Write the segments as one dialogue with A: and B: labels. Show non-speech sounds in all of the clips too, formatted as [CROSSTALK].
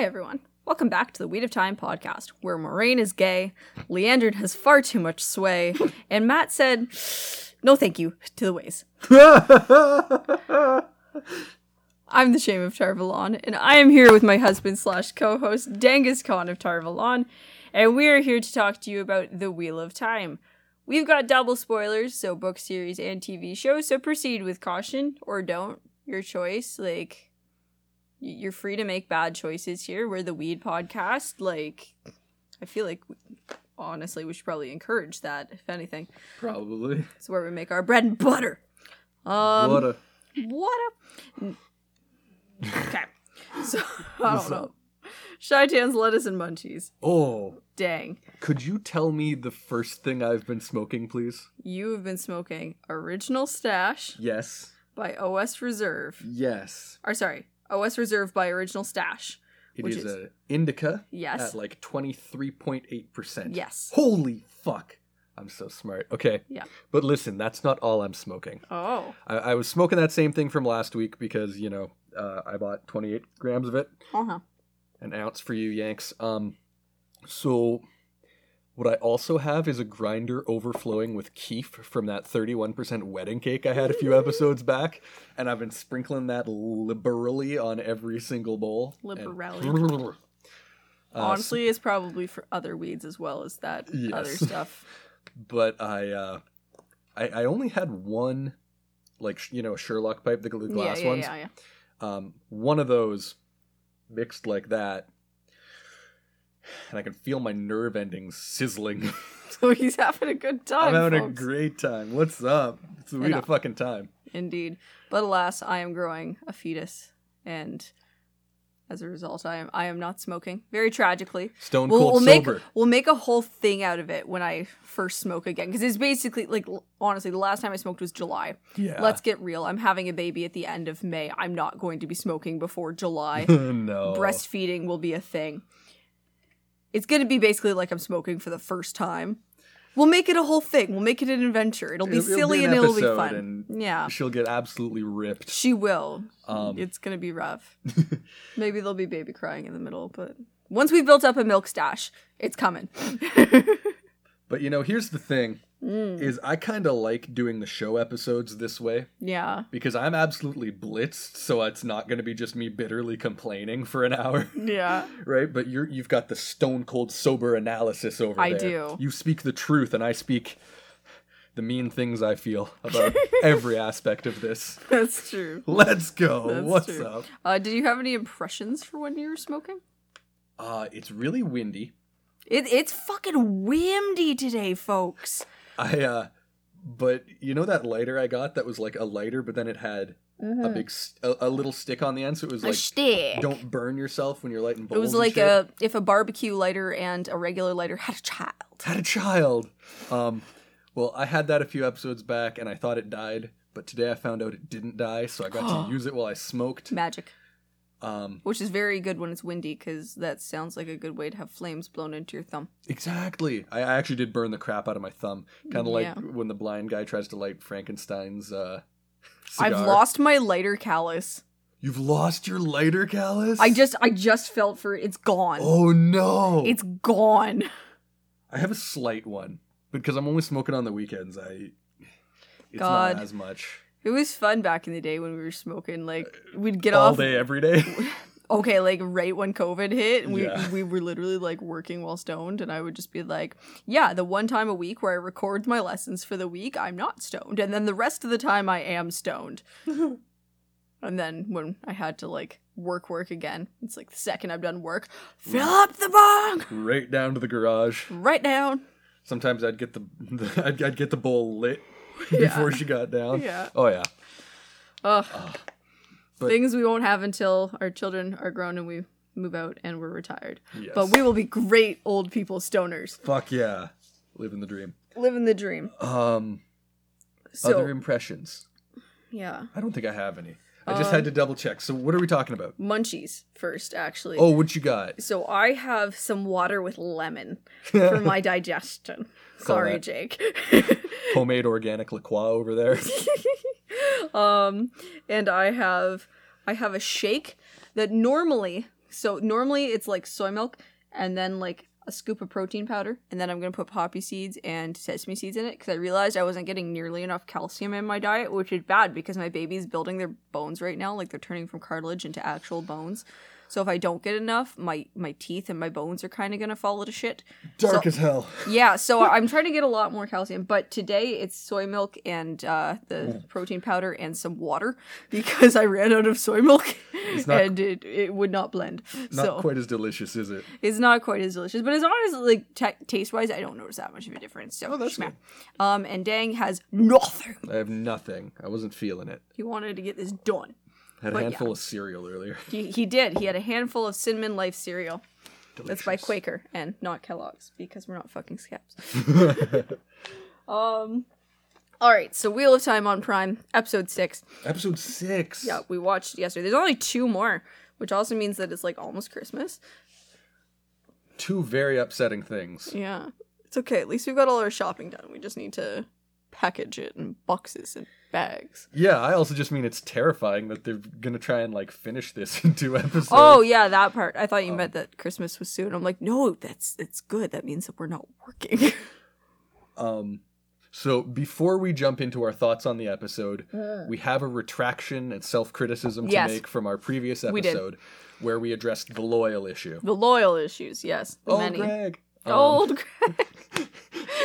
A: Hi, everyone. Welcome back to the Weed of Time podcast, where Moiraine is gay, Liandrin has far too much sway, [LAUGHS] and Mat said, no thank you to the ways. [LAUGHS] I'm the Shame of Tar Valon, and I am here with my husband slash co-host Dangus Khan of Tar Valon, and we are here to talk to you about the Wheel of Time. We've got double spoilers, so book series and TV shows, so proceed with caution or don't. Your choice. Like you're free to make bad choices here. We're the Weed podcast. Like I feel like honestly we should probably encourage that if anything.
B: Probably.
A: It's where we make our bread and butter. Um
B: what a
A: what a Okay. [LAUGHS] So I don't know. Shai'tan's lettuce and munchies.
B: oh.
A: Dang.
B: Could you tell me the first thing I've been smoking, please?
A: You have been smoking Original Stash
B: Yes.
A: by OS Reserve.
B: Yes.
A: Or sorry, OS Reserve by Original Stash.
B: It
A: Which
B: is,
A: is-
B: a indica
A: Yes.
B: at like twenty three point eight percent.
A: Yes.
B: Holy fuck! I'm so smart. Okay.
A: Yeah.
B: But listen, that's not all I'm smoking.
A: Oh.
B: I, I was smoking that same thing from last week because you know uh, I bought 28 grams of it,
A: Uh-huh.
B: an ounce for you Yanks. Um, so what I also have is a grinder overflowing with keef from that 31% wedding cake I had a few episodes back, and I've been sprinkling that liberally on every single bowl. and-
A: Liberally. [LAUGHS]
B: Uh,
A: Honestly, it's probably for other weeds as well as that
B: Yes.
A: other [LAUGHS] stuff.
B: but I, uh, I I only had one, like you know, Sherlock pipe, the gl-
A: yeah,
B: glass
A: yeah,
B: ones.
A: yeah, yeah.
B: um, one of those mixed like that, and I can feel my nerve endings sizzling.
A: So [LAUGHS] [LAUGHS] oh, he's having a good time.
B: I'm having a great time. What's up? It's a
A: know.
B: of fucking time.
A: Indeed. But alas, I am growing a fetus, and as a result, I am I am not smoking. Very tragically.
B: Stone
A: We'll,
B: cold
A: we'll make
B: sober.
A: we'll make a whole thing out of it when I first smoke again, because it's basically like honestly, the last time I smoked was July.
B: yeah.
A: Let's get real. I'm having a baby at the end of May. I'm not going to be smoking before July. [LAUGHS]
B: no.
A: Breastfeeding will be a thing. It's going to be basically like I'm smoking for the first time. We'll make it a whole thing. We'll make it an adventure. It'll be
B: It'll- it'll be
A: silly
B: an
A: and it'll be fun. yeah.
B: She'll get absolutely ripped.
A: She will.
B: Um,
A: it's gonna be rough. [LAUGHS] Maybe there'll be baby crying in the middle, but once we've built up a milk stash, it's coming. [LAUGHS]
B: But you know, here's the thing:
A: Mm,
B: is I kind of like doing the show episodes this way
A: yeah,
B: because I'm absolutely blitzed, so it's not going to be just me bitterly complaining for an [LAUGHS] hour.
A: yeah.
B: right? But you're you've got the stone cold sober analysis over
A: I
B: there.
A: do.
B: You speak the truth, and I speak the mean things I feel about [LAUGHS] every aspect of this.
A: That's true.
B: Let's go.
A: That's
B: What's
A: true.
B: up?
A: Uh, did you have any impressions for when you were smoking?
B: Uh, it's really windy.
A: It, it's fucking windy today, folks.
B: I uh, but you know that lighter I got that was like a lighter, but then it had a big a little stick on the end, so it was
A: Mm-hmm. a
B: like
A: stick.
B: don't burn yourself when you're lighting bowls.
A: It was like a if a barbecue lighter and a regular lighter had a child.
B: had a child. Um, well, I had that a few episodes back, and I thought it died, but today I found out it didn't die, so I got to [GASPS] use it while I smoked.
A: Magic.
B: Um,
A: Which is very good when it's windy, because that sounds like a good way to have flames blown into your thumb.
B: exactly. I actually did burn the crap out of my thumb, kind of like
A: Yeah.
B: when the blind guy tries to light Frankenstein's. Uh,
A: I've lost my lighter callus.
B: You've lost your lighter callus.
A: I just I just felt for it. It's gone.
B: Oh no!
A: It's gone.
B: I have a slight one because I'm only smoking on the weekends. I. It's
A: God.
B: not as much.
A: It was fun back in the day when we were smoking. Like uh, we'd get
B: All
A: off.
B: All day, every day. [LAUGHS]
A: Okay, like right when COVID hit, we
B: Yeah.
A: we were literally like working while stoned, and I would just be like, "Yeah, the one time a week where I record my lessons for the week, I'm not stoned, and then the rest of the time I am stoned." [LAUGHS] and then when I had to like work work again, it's like the second I've done work, mm. fill up the bong
B: right down to the garage.
A: right down.
B: Sometimes I'd get the, the [LAUGHS] I'd, I'd get the bowl lit. [LAUGHS] before she got down.
A: Yeah.
B: Oh yeah.
A: Ugh.
B: But-
A: Things we won't have until our children are grown and we move out and we're retired.
B: Yes.
A: But we will be great old people stoners.
B: Fuck yeah. Living the dream.
A: Living the dream.
B: Um
A: So
B: other impressions.
A: yeah.
B: I don't think I have any. I just had to double check. So what are we talking about?
A: Munchies first, actually.
B: Oh, what you got?
A: So I have some water with lemon [LAUGHS] for my digestion. Sorry. Jake. [LAUGHS]
B: Homemade organic Croix over there. [LAUGHS]
A: um, and I have I have a shake that normally so normally it's like soy milk and then like a scoop of protein powder and then I'm gonna put poppy seeds and sesame seeds in it because I realized I wasn't getting nearly enough calcium in my diet, which is bad because my baby's building their bones right now, like they're turning from cartilage into actual bones. So if I don't get enough, my my teeth and my bones are kind of gonna fall to shit.
B: Dark
A: So-
B: as hell.
A: Yeah, so [LAUGHS] I'm trying to get a lot more calcium, but today it's soy milk and uh, the protein powder and some water [LAUGHS] because I ran out of soy milk [LAUGHS]
B: not-
A: and it, it would not blend.
B: Not
A: so
B: quite as delicious, is it?
A: it's not quite as delicious, but as long as like ta taste wise, I don't notice that much of a difference. So
B: Oh, that's good.
A: Um, and Dang has nothing.
B: I have nothing. I wasn't feeling it.
A: He wanted to get this done.
B: Had a
A: But
B: handful
A: yeah.
B: of cereal earlier.
A: He he did. He had a handful of cinnamon life cereal. Delicious. That's by Quaker and not Kellogg's because we're not fucking scabs. [LAUGHS] um. All right, so Wheel of Time on Prime, episode six.
B: Episode six.
A: Yeah, we watched yesterday. There's only two more, which also means that it's like almost Christmas.
B: Two very upsetting things.
A: Yeah, it's okay. At least we've got all our shopping done. We just need to package it in boxes and bags.
B: Yeah, I also just mean it's terrifying that they're gonna try and like finish this [LAUGHS] in two episodes.
A: Oh yeah, that part. I thought you meant that Christmas was soon. I'm like, no, that's it's good. That means that we're not working. [LAUGHS]
B: Um, so before we jump into our thoughts on the episode, we have a retraction and self-criticism to
A: Yes.
B: make from our previous
A: We
B: episode, where we addressed the Loial issue.
A: the Loial issues, yes. The
B: Oh,
A: many.
B: Greg. Um,
A: Old Greg. [LAUGHS]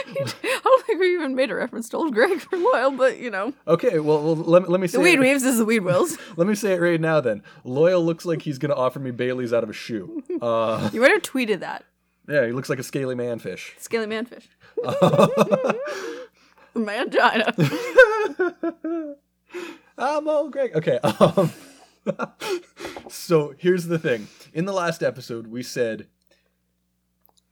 A: I don't think we even made a reference to old Greg for a while, but you know,
B: Okay, well, well let, let me say
A: the weed
B: it,
A: weaves is the weed wills. [LAUGHS]
B: let me say it right now. Then Loial looks like he's gonna offer me Bailey's out of a shoe. Uh,
A: You might have tweeted that.
B: yeah, he looks like a scaly manfish.
A: Scaly manfish. [LAUGHS] Mangina.
B: I'm old Greg. Okay. Um, so here's the thing. In the last episode, we said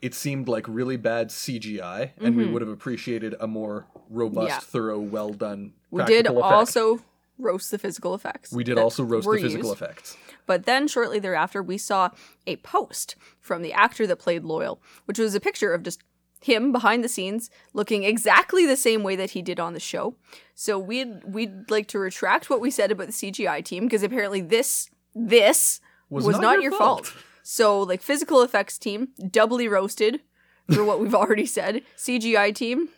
B: it seemed like really bad CGI, and we would have appreciated a more robust,
A: Mm-hmm. Yeah.
B: thorough, well done.
A: We did
B: effect.
A: also roast the physical effects.
B: We did also roast the physical
A: used.
B: effects.
A: But then shortly thereafter, we saw a post from the actor that played Loial, which was a picture of just him behind the scenes looking exactly the same way that he did on the show. So we'd we'd like to retract what we said about the CGI team because apparently this this was, not, your, fault. So like physical effects team doubly roasted for what we've [LAUGHS] already said. CGI team,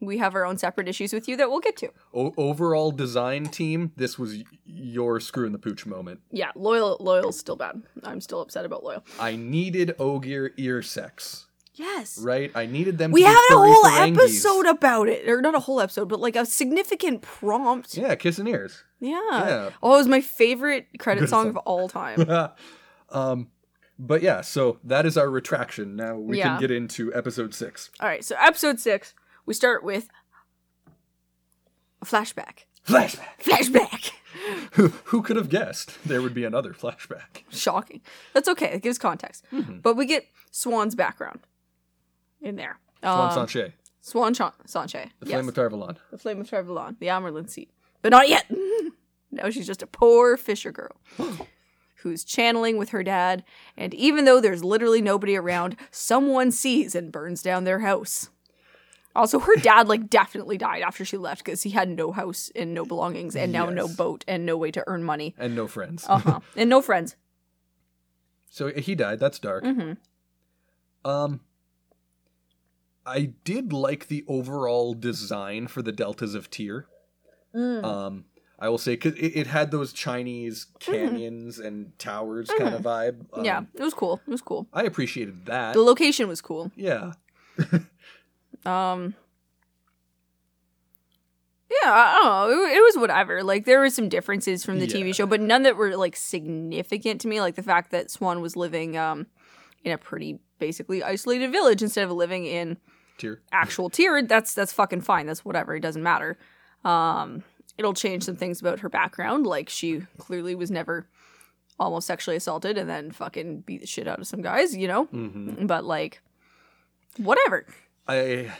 A: we have our own separate issues with you that we'll get to.
B: O- overall design team, this was your screw in the pooch moment.
A: Yeah, Loial Loial's still bad. I'm still upset about Loial.
B: I needed Ogier ear sex,
A: Yes.
B: right? I needed them
A: We
B: to
A: had a whole
B: Ferengis.
A: episode about it, or not a whole episode, but like a significant prompt.
B: Yeah, kissing ears.
A: Yeah.
B: Yeah.
A: Oh, it was my favorite credit
B: Good
A: song. of all time. [LAUGHS]
B: um, but yeah, so that is our retraction. Now we
A: Yeah.
B: can get into episode six.
A: all right, so episode six, we start with a flashback.
B: Flashback.
A: Flashback. [LAUGHS]
B: Who, who could have guessed there would be another flashback?
A: Shocking. That's okay. It gives context.
B: Mm-hmm.
A: But we get Siuan's background in there.
B: Siuan
A: Um,
B: Sanche,
A: Siuan Chan- Sanche.
B: the
A: yes.
B: flame of Tar Valon.
A: the flame of Tar Valon, the Amyrlin seat. But not yet. [LAUGHS] now she's just a poor fisher girl [GASPS] who's channeling with her dad, and even though there's literally nobody around, someone sees and burns down their house. Also, her dad like definitely died after she left because he had no house and no belongings, and now no boat and no way to earn money.
B: And no friends.
A: Uh huh. [LAUGHS] and no friends.
B: So he died. That's dark.
A: Mm-hmm.
B: Um, I did like the overall design for the deltas of Tear.
A: Mm.
B: Um, I will say because it, it had those Chinese canyons and towers kind of vibe. Um,
A: Mm-hmm. yeah, it was cool. It was cool.
B: I appreciated that.
A: The location was cool.
B: yeah,
A: Um. Yeah, I don't know. It, it was whatever. Like there were some differences from the
B: Yeah.
A: TV show, but none that were like significant to me. Like the fact that Siuan was living um in a pretty basically isolated village instead of living in
B: Tear
A: actual Tear. That's that's fucking fine. That's whatever. It doesn't matter. Um, it'll change some things about her background. Like she clearly was never almost sexually assaulted and then fucking beat the shit out of some guys. You know,
B: hmm
A: but like whatever.
B: I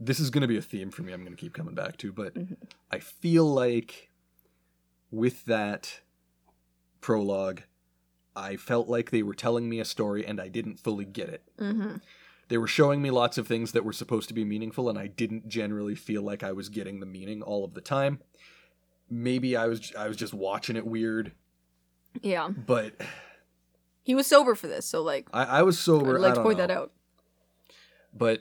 B: this is going to be a theme for me. I'm going to keep coming back to, but
A: Mm-hmm.
B: I feel like with that prologue, I felt like they were telling me a story and I didn't fully get it.
A: Mm-hmm.
B: They were showing me lots of things that were supposed to be meaningful, and I didn't generally feel like I was getting the meaning all of the time. Maybe I was I was just watching it weird,
A: Yeah.
B: but
A: He was sober for this, so like
B: I, I was sober.
A: I'd like to point
B: know.
A: that out.
B: But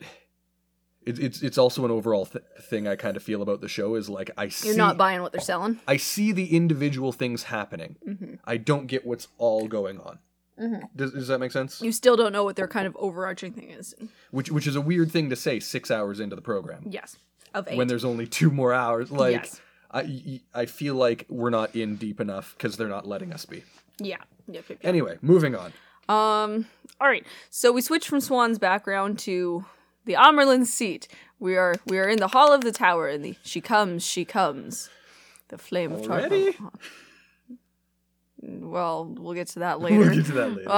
B: it, it's it's also an overall th- thing I kind of feel about the show is like I see
A: You're not buying what they're selling.
B: I see the individual things happening.
A: Mm-hmm.
B: I don't get what's all going on.
A: Mhm.
B: Does, does that make sense?
A: You still don't know what their kind of overarching thing is.
B: Which which is a weird thing to say six hours into the program
A: Yes. Of eight.
B: when there's only two more hours. Like
A: Yes.
B: I I feel like we're not in deep enough because they're not letting us be.
A: Yeah. Yep, yep, yep.
B: Anyway, moving on.
A: Um. All right. So we switch from Siuan's background to the Amyrlin's seat. We are we are in the hall of the tower, and the she comes, she comes. The flame of
B: Already?
A: Tarkov. [LAUGHS] Well, we'll get to that [LAUGHS] later.
B: We'll get to that later.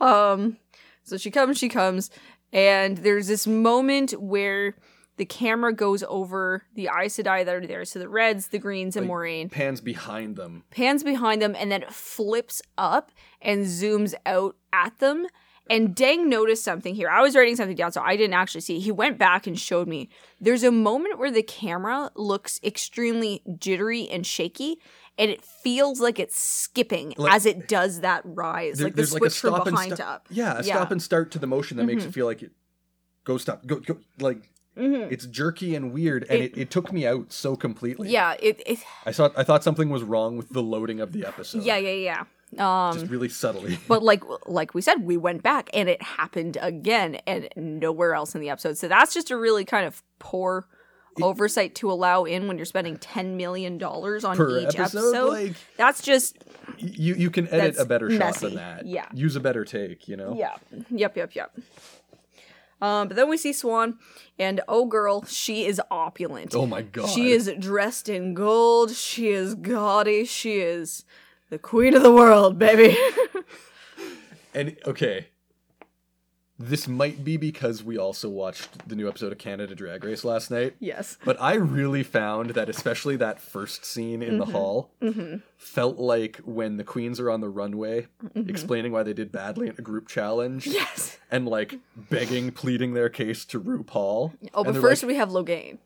A: um, [LAUGHS] um, so she comes, she comes, and there's this moment where the camera goes over the Aes Sedai that are there. So the reds, the greens, and
B: Like,
A: Moiraine
B: Pans behind them.
A: pans behind them and then flips up and zooms out at them. And Dang noticed something here. I was writing something down, so I didn't actually see. He went back and showed me. There's a moment where the camera looks extremely jittery and shaky, and it feels like it's skipping
B: Like-
A: as it does that rise,
B: There-
A: like the
B: there's
A: switch from behind
B: and
A: to up.
B: Yeah, a
A: Yeah. Mm-hmm.
B: stop and start to the motion that makes it feel like it. Go stop. Go go. Like
A: Mhm.
B: it's jerky and weird, and
A: It-
B: it, it, took me out so completely.
A: Yeah, it, it.
B: I thought I thought something was wrong with the loading of the episode.
A: Yeah, yeah, yeah. Um,
B: just really subtly. [LAUGHS]
A: But like like we said, we went back and it happened again and nowhere else in the episode. So that's just a really kind of poor oversight to allow in when you're spending ten million dollars on each
B: episode,
A: episode.
B: like
A: that's just
B: you you can edit a better shot than that.
A: Yeah.
B: use a better take. You know.
A: yeah. Yep, yep, yep. Um, but then we see Siuan, and oh girl, she is opulent.
B: Oh my god.
A: She is dressed in gold. She is gaudy. She is the queen of the world, baby. [LAUGHS]
B: And okay. This might be because we also watched the new episode of Canada Drag Race last night.
A: yes.
B: But I really found that, especially that first scene in
A: Mm-hmm.
B: the hall, felt like when the queens are on the runway explaining why they did badly in a group challenge
A: Mm-hmm. Yes.
B: and like begging, pleading their case to RuPaul.
A: Oh, but first
B: like,
A: we have Logain.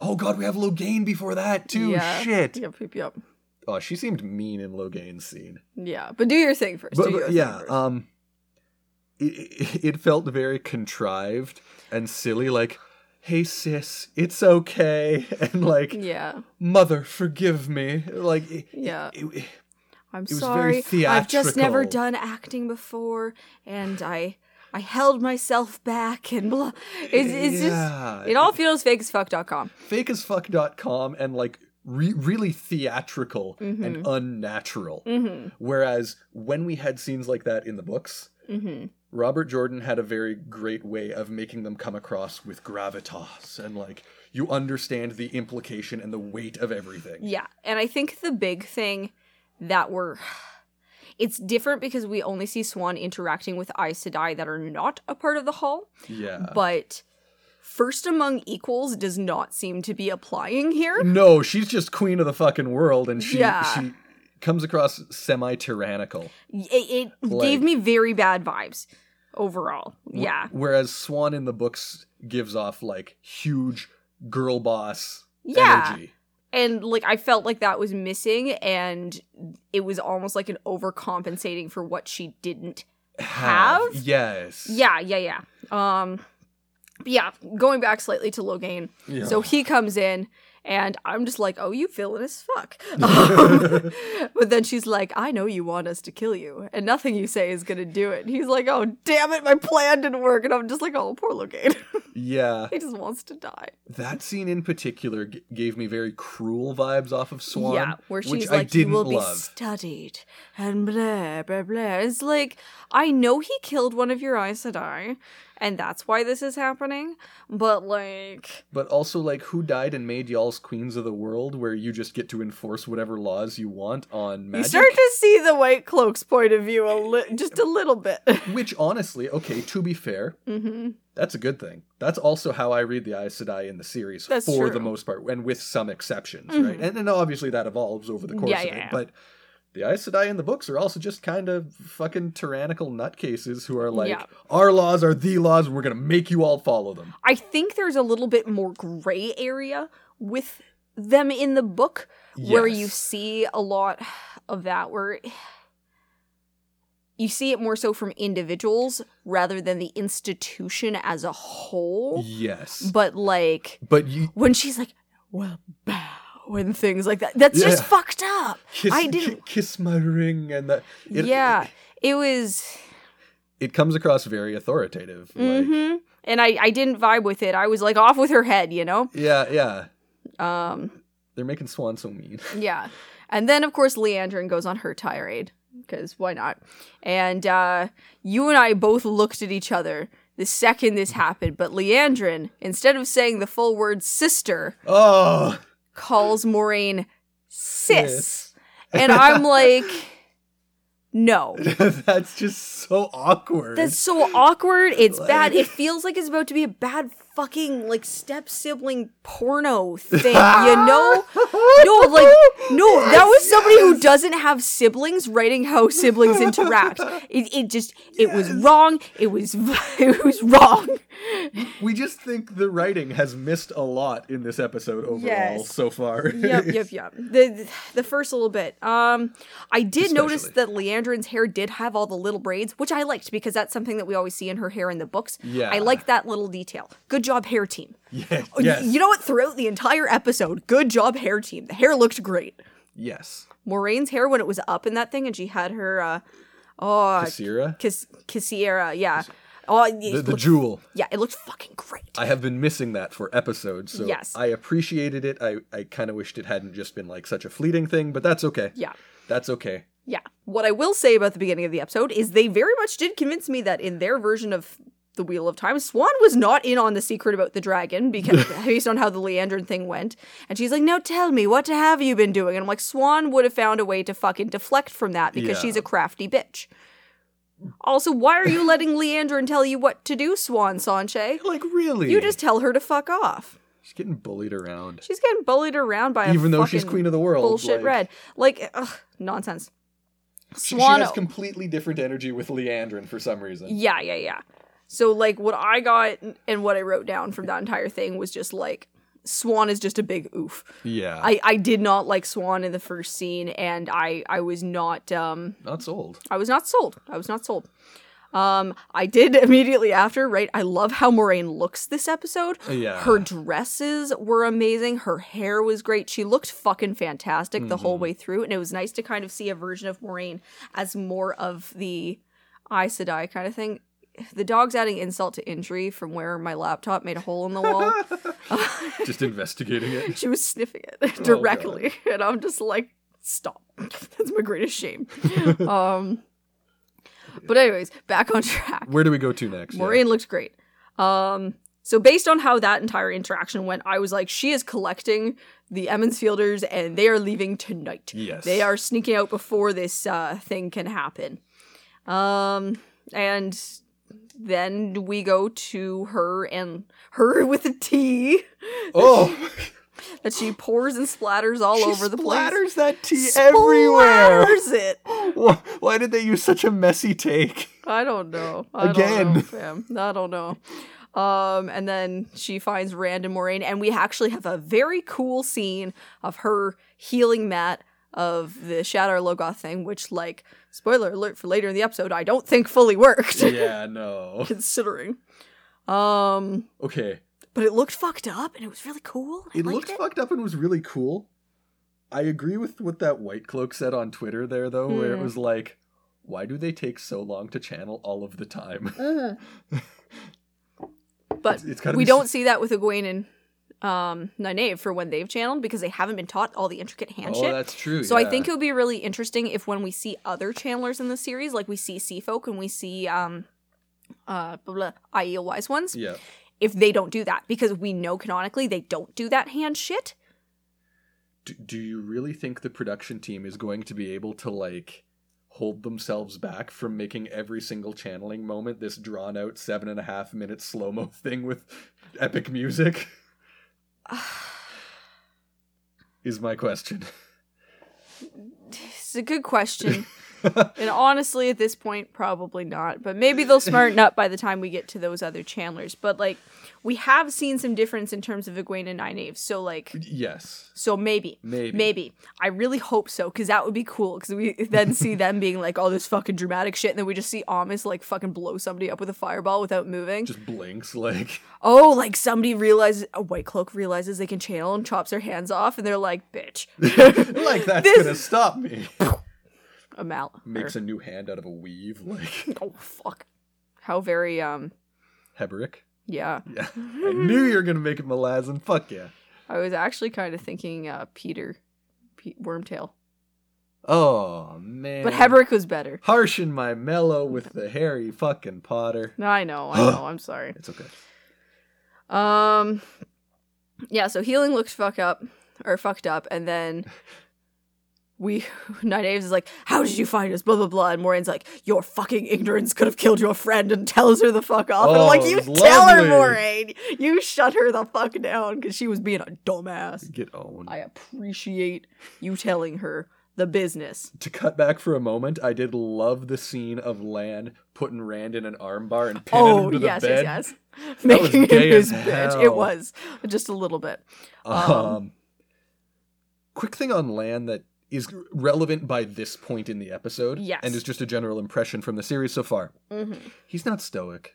B: oh god, we have Logain before that too.
A: Yeah.
B: Shit.
A: Yep, yep, yep.
B: Oh, she seemed mean in Logain's scene.
A: Yeah, but do your thing first.
B: But,
A: do
B: but
A: your
B: yeah,
A: thing first.
B: um, it, it felt very contrived and silly. Like, hey sis, it's okay, [LAUGHS] and like,
A: yeah,
B: mother, forgive me. Like, it,
A: yeah.
B: it- it-
A: I'm
B: was very
A: sorry. I've just never done acting before, and I I held myself back and blah. It's, it's
B: Yeah.
A: just it all feels fake as fuck.com.
B: fakeasfuck.com and like re- really theatrical
A: Mm-hmm.
B: and unnatural. Whereas when we had scenes like that in the books,
A: Mm-hmm.
B: Robert Jordan had a very great way of making them come across with gravitas and like you understand the implication and the weight of everything.
A: Yeah, and I think the big thing that we're [SIGHS] it's different because we only see Siuan interacting with Aes Sedai that are not a part of the hall,
B: Yeah.
A: but first among equals does not seem to be applying here.
B: no, she's just queen of the fucking world and she
A: Yeah.
B: she comes across semi-tyrannical.
A: It, it
B: Like-
A: gave me very bad vibes overall. Yeah.
B: Whereas Siuan in the books gives off like huge girl boss
A: Yeah.
B: energy.
A: And like I felt like that was missing and it was almost like an overcompensating for what she didn't have.
B: Yes.
A: Yeah, yeah, yeah. Um yeah, going back slightly to Logain.
B: Yeah.
A: So he comes in and I'm just like, "Oh, you villain as fuck." [LAUGHS] Um, but then she's like, "I know you want us to kill you, and nothing you say is gonna do it." And he's like, "Oh, damn it, my plan didn't work." And I'm just like, "Oh, poor Logain.
B: Yeah. [LAUGHS]
A: he just wants to die."
B: That scene in particular g- gave me very cruel vibes off of Siuan.
A: Yeah, where she's
B: which
A: like, "You
B: didn't
A: will be studied," and blah blah blah. It's like I know he killed one of your Aes Sedai, and that's why this is happening. But like,
B: But also, like, who died and made y'all's queens of the world, where you just get to enforce whatever laws you want on
A: you
B: magic?
A: start to see the White Cloak's point of view a li- just a little bit. [LAUGHS]
B: Which, honestly, okay, to be fair,
A: hmm
B: that's a good thing. That's also how I read the Aes Sedai in the series
A: That's
B: for the most part, and with some exceptions,
A: Mhm.
B: right? And, and obviously that evolves over the course
A: Yeah,
B: of
A: yeah,
B: it.
A: yeah.
B: But the Aes Sedai in the books are also just kind of fucking tyrannical nutcases who are like,
A: Yeah.
B: our laws are the laws, and we're gonna make you all follow them.
A: I think there's a little bit more gray area with them in the book where you see a lot of that where you see it more so from individuals rather than the institution as a whole.
B: Yes,
A: But like
B: but you
A: when she's like, well, bow and things like that, that's just fucked up.
B: kiss,
A: I didn't-
B: kiss my ring, and that it,
A: yeah, it was.
B: it comes across very authoritative. Like,
A: hmm And I, I didn't vibe with it. I was like off with her head, you know?
B: yeah, yeah,
A: Um,
B: they're making Siuan so mean. [LAUGHS]
A: Yeah. And then, of course, Liandrin goes on her tirade, because why not? And uh, you and I both looked at each other the second this happened, but Liandrin, instead of saying the full word sister,
B: Oh,
A: calls Moiraine sis.
B: Sis.
A: And I'm [LAUGHS] like, no. [LAUGHS]
B: that's just so awkward.
A: That's so awkward. It's bad. It feels like it's about to be a bad fucking like step sibling porno thing, you know? No, like no, [LAUGHS] that was somebody who doesn't have siblings writing how siblings interact. It, it just it was wrong. It was [LAUGHS] it was wrong.
B: we just think the writing has missed a lot in this episode overall
A: Yes.
B: so far.
A: yep, [LAUGHS] yep, yep. The the first little bit. Um, I did notice that Liandrin's hair did have all the little braids, which I liked because that's something that we always see in her hair in the books.
B: Yeah.
A: I like that little detail. Good job, hair team.
B: Yeah, yes.
A: You know what? Throughout the entire episode, good job, hair team. The hair looked great.
B: yes.
A: Moiraine's hair when it was up in that thing, and she had her uh, oh, Kiss kesiera, yeah. Oh,
B: the, the jewel.
A: yeah, it looked fucking great.
B: I have been missing that for episodes, so
A: Yes.
B: I appreciated it. I, I kind of wished it hadn't just been like such a fleeting thing, but that's okay.
A: yeah.
B: That's okay.
A: Yeah. What I will say about the beginning of the episode is they very much did convince me that in their version of the Wheel of Time, Siuan was not in on the secret about the dragon because [LAUGHS] based on how the Liandrin thing went. And she's like, "Now tell me, what have you been doing?" And I'm like, "Siuan would have found a way to fucking deflect from that because
B: Yeah.
A: she's a crafty bitch." Also, why are you [LAUGHS] letting Liandrin tell you what to do, Siuan Sanche?
B: Like really?
A: You just tell her to fuck off.
B: she's getting bullied around,
A: She's getting bullied around by a
B: even though she's queen of the world.
A: bullshit
B: like,
A: red. Like, ugh, nonsense.
B: She, she
A: Siuan
B: has completely different energy with Liandrin for some reason.
A: Yeah, yeah, yeah. So like what I got and what I wrote down from that entire thing was just like Siuan is just a big oof.
B: Yeah,
A: I I did not like Siuan in the first scene and I I was not um
B: not sold.
A: I was not sold. I was not sold. Um I did [LAUGHS] immediately after, right? I love how Moiraine looks this episode.
B: Yeah.
A: Her dresses were amazing. Her hair was great. She looked fucking fantastic the
B: Mm-hmm.
A: whole way through. And it was nice to kind of see a version of Moiraine as more of the Aes Sedai kind of thing. The dog's adding insult to injury from where my laptop made a hole in the wall. [LAUGHS]
B: just investigating it.
A: she was sniffing
B: Oh,
A: it directly. and I'm just like, stop. That's my greatest shame. [LAUGHS] um, but, anyways, back on track.
B: Where do we go to next? Yeah.
A: Maureen looked great. Um, so based on how that entire interaction went, I was like, she is collecting the Emond's Fielders and they are leaving tonight.
B: Yes.
A: They are sneaking out before this uh, thing can happen. Um, and then we go to her and her [LAUGHS] with a tea
B: Oh, [LAUGHS]
A: that she pours and splatters all
B: she
A: over the place.
B: splatters that tea everywhere.
A: Splatters it. [LAUGHS]
B: Why, why did they use such a messy take?
A: I don't know. I
B: Again.
A: don't know, fam. I don't know. Um, and then she finds Rand and Moiraine, and we actually have a very cool scene of her healing Mat of the Shadar Logoth thing, which, like, spoiler alert for later in the episode, I don't think fully worked,
B: yeah, no. [LAUGHS]
A: considering. Um,
B: Okay,
A: but it looked fucked up, and it was really cool. I
B: it looked
A: it.
B: fucked up and was really cool. I agree with what that white cloak said on Twitter there, though, where it
A: Hmm.
B: was like, why do they take so long to channel all of the time? [LAUGHS]
A: But
B: It's gotta
A: we don't
B: s-
A: see that with Egwene and um, Nynaeve for when they've channeled because they haven't been taught all the intricate hand
B: oh,
A: shit.
B: that's true.
A: So I think it would be really interesting if when we see other channelers in the series, like we see Seafolk and we see um uh, blah, wise ones.
B: Yeah.
A: If they don't do that, because we know canonically they don't do that hand shit.
B: Do, do you really think the production team is going to be able to like hold themselves back from making every single channeling moment this drawn out seven and a half minute slow mo [LAUGHS] thing with epic music? [LAUGHS] [SIGHS] is my question.
A: It's a good question. [LAUGHS] [LAUGHS] and honestly, at this point, probably not. But maybe they'll smarten up by the time we get to those other channelers. But like, we have seen some difference in terms of Egwene and Nynaeve. So like,
B: yes.
A: so maybe,
B: Maybe.
A: maybe. I really hope so because that would be cool. Because we then see them being like all this fucking dramatic shit, and then we just see Amos like fucking blow somebody up with a fireball without moving.
B: Just blinks like
A: oh, like somebody realizes a white cloak realizes they can channel and chops their hands off, and they're like, bitch, [LAUGHS]
B: like that's
A: This-
B: gonna stop me. [LAUGHS]
A: a mal
B: Makes a new hand out of a weave [LAUGHS] like [LAUGHS]
A: oh fuck, how very um
B: Heboric.
A: yeah.
B: Yeah. [LAUGHS] I knew you were gonna make it Malazan. Fuck yeah.
A: I was actually kind of thinking uh, Peter, Wormtail,
B: Oh man.
A: but Heboric was better.
B: Harsh in my mellow with the hairy fucking Potter.
A: No, I know, I [GASPS] know. I'm sorry.
B: It's okay.
A: Um, yeah. So healing looks fuck up or fucked up, and then we [LAUGHS] Nynaeve is like, "How did you find us?" Blah blah blah, and Moiraine's like, "Your fucking ignorance could have killed your friend," and tells her the fuck off. and I'm
B: Oh,
A: like, "You
B: was
A: tell her. Moiraine. You shut her the fuck down because she was being a dumbass."
B: Get owned.
A: I appreciate you telling her the business.
B: to cut back for a moment, I did love the scene of Lan putting Rand in an armbar and pinning
A: Oh
B: him to the
A: yes,
B: bed.
A: yes, yes. Making him his bitch. It was just a little bit.
B: Um, quick thing on Lan that is relevant by this point in the episode,
A: Yes.
B: and is just a general impression from the series so far.
A: hmm
B: He's not stoic.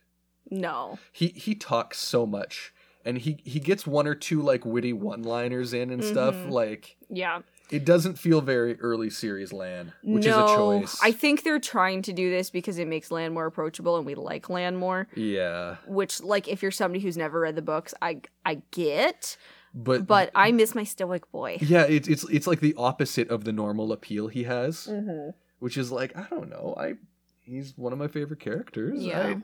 A: No.
B: He he talks so much, and he he gets one or two like witty one liners in and stuff.
A: Mhm.
B: Like
A: Yeah.
B: it doesn't feel very early series Lan, which
A: no,
B: is a choice.
A: I think they're trying to do this because it makes Lan more approachable and we like Lan more.
B: yeah,
A: Which, like, if you're somebody who's never read the books, I I get,
B: but
A: but I miss my stoic boy.
B: yeah, it's it's it's like the opposite of the normal appeal he has,
A: Mm-hmm.
B: which is like I don't know, I he's one of my favorite characters.
A: Yeah.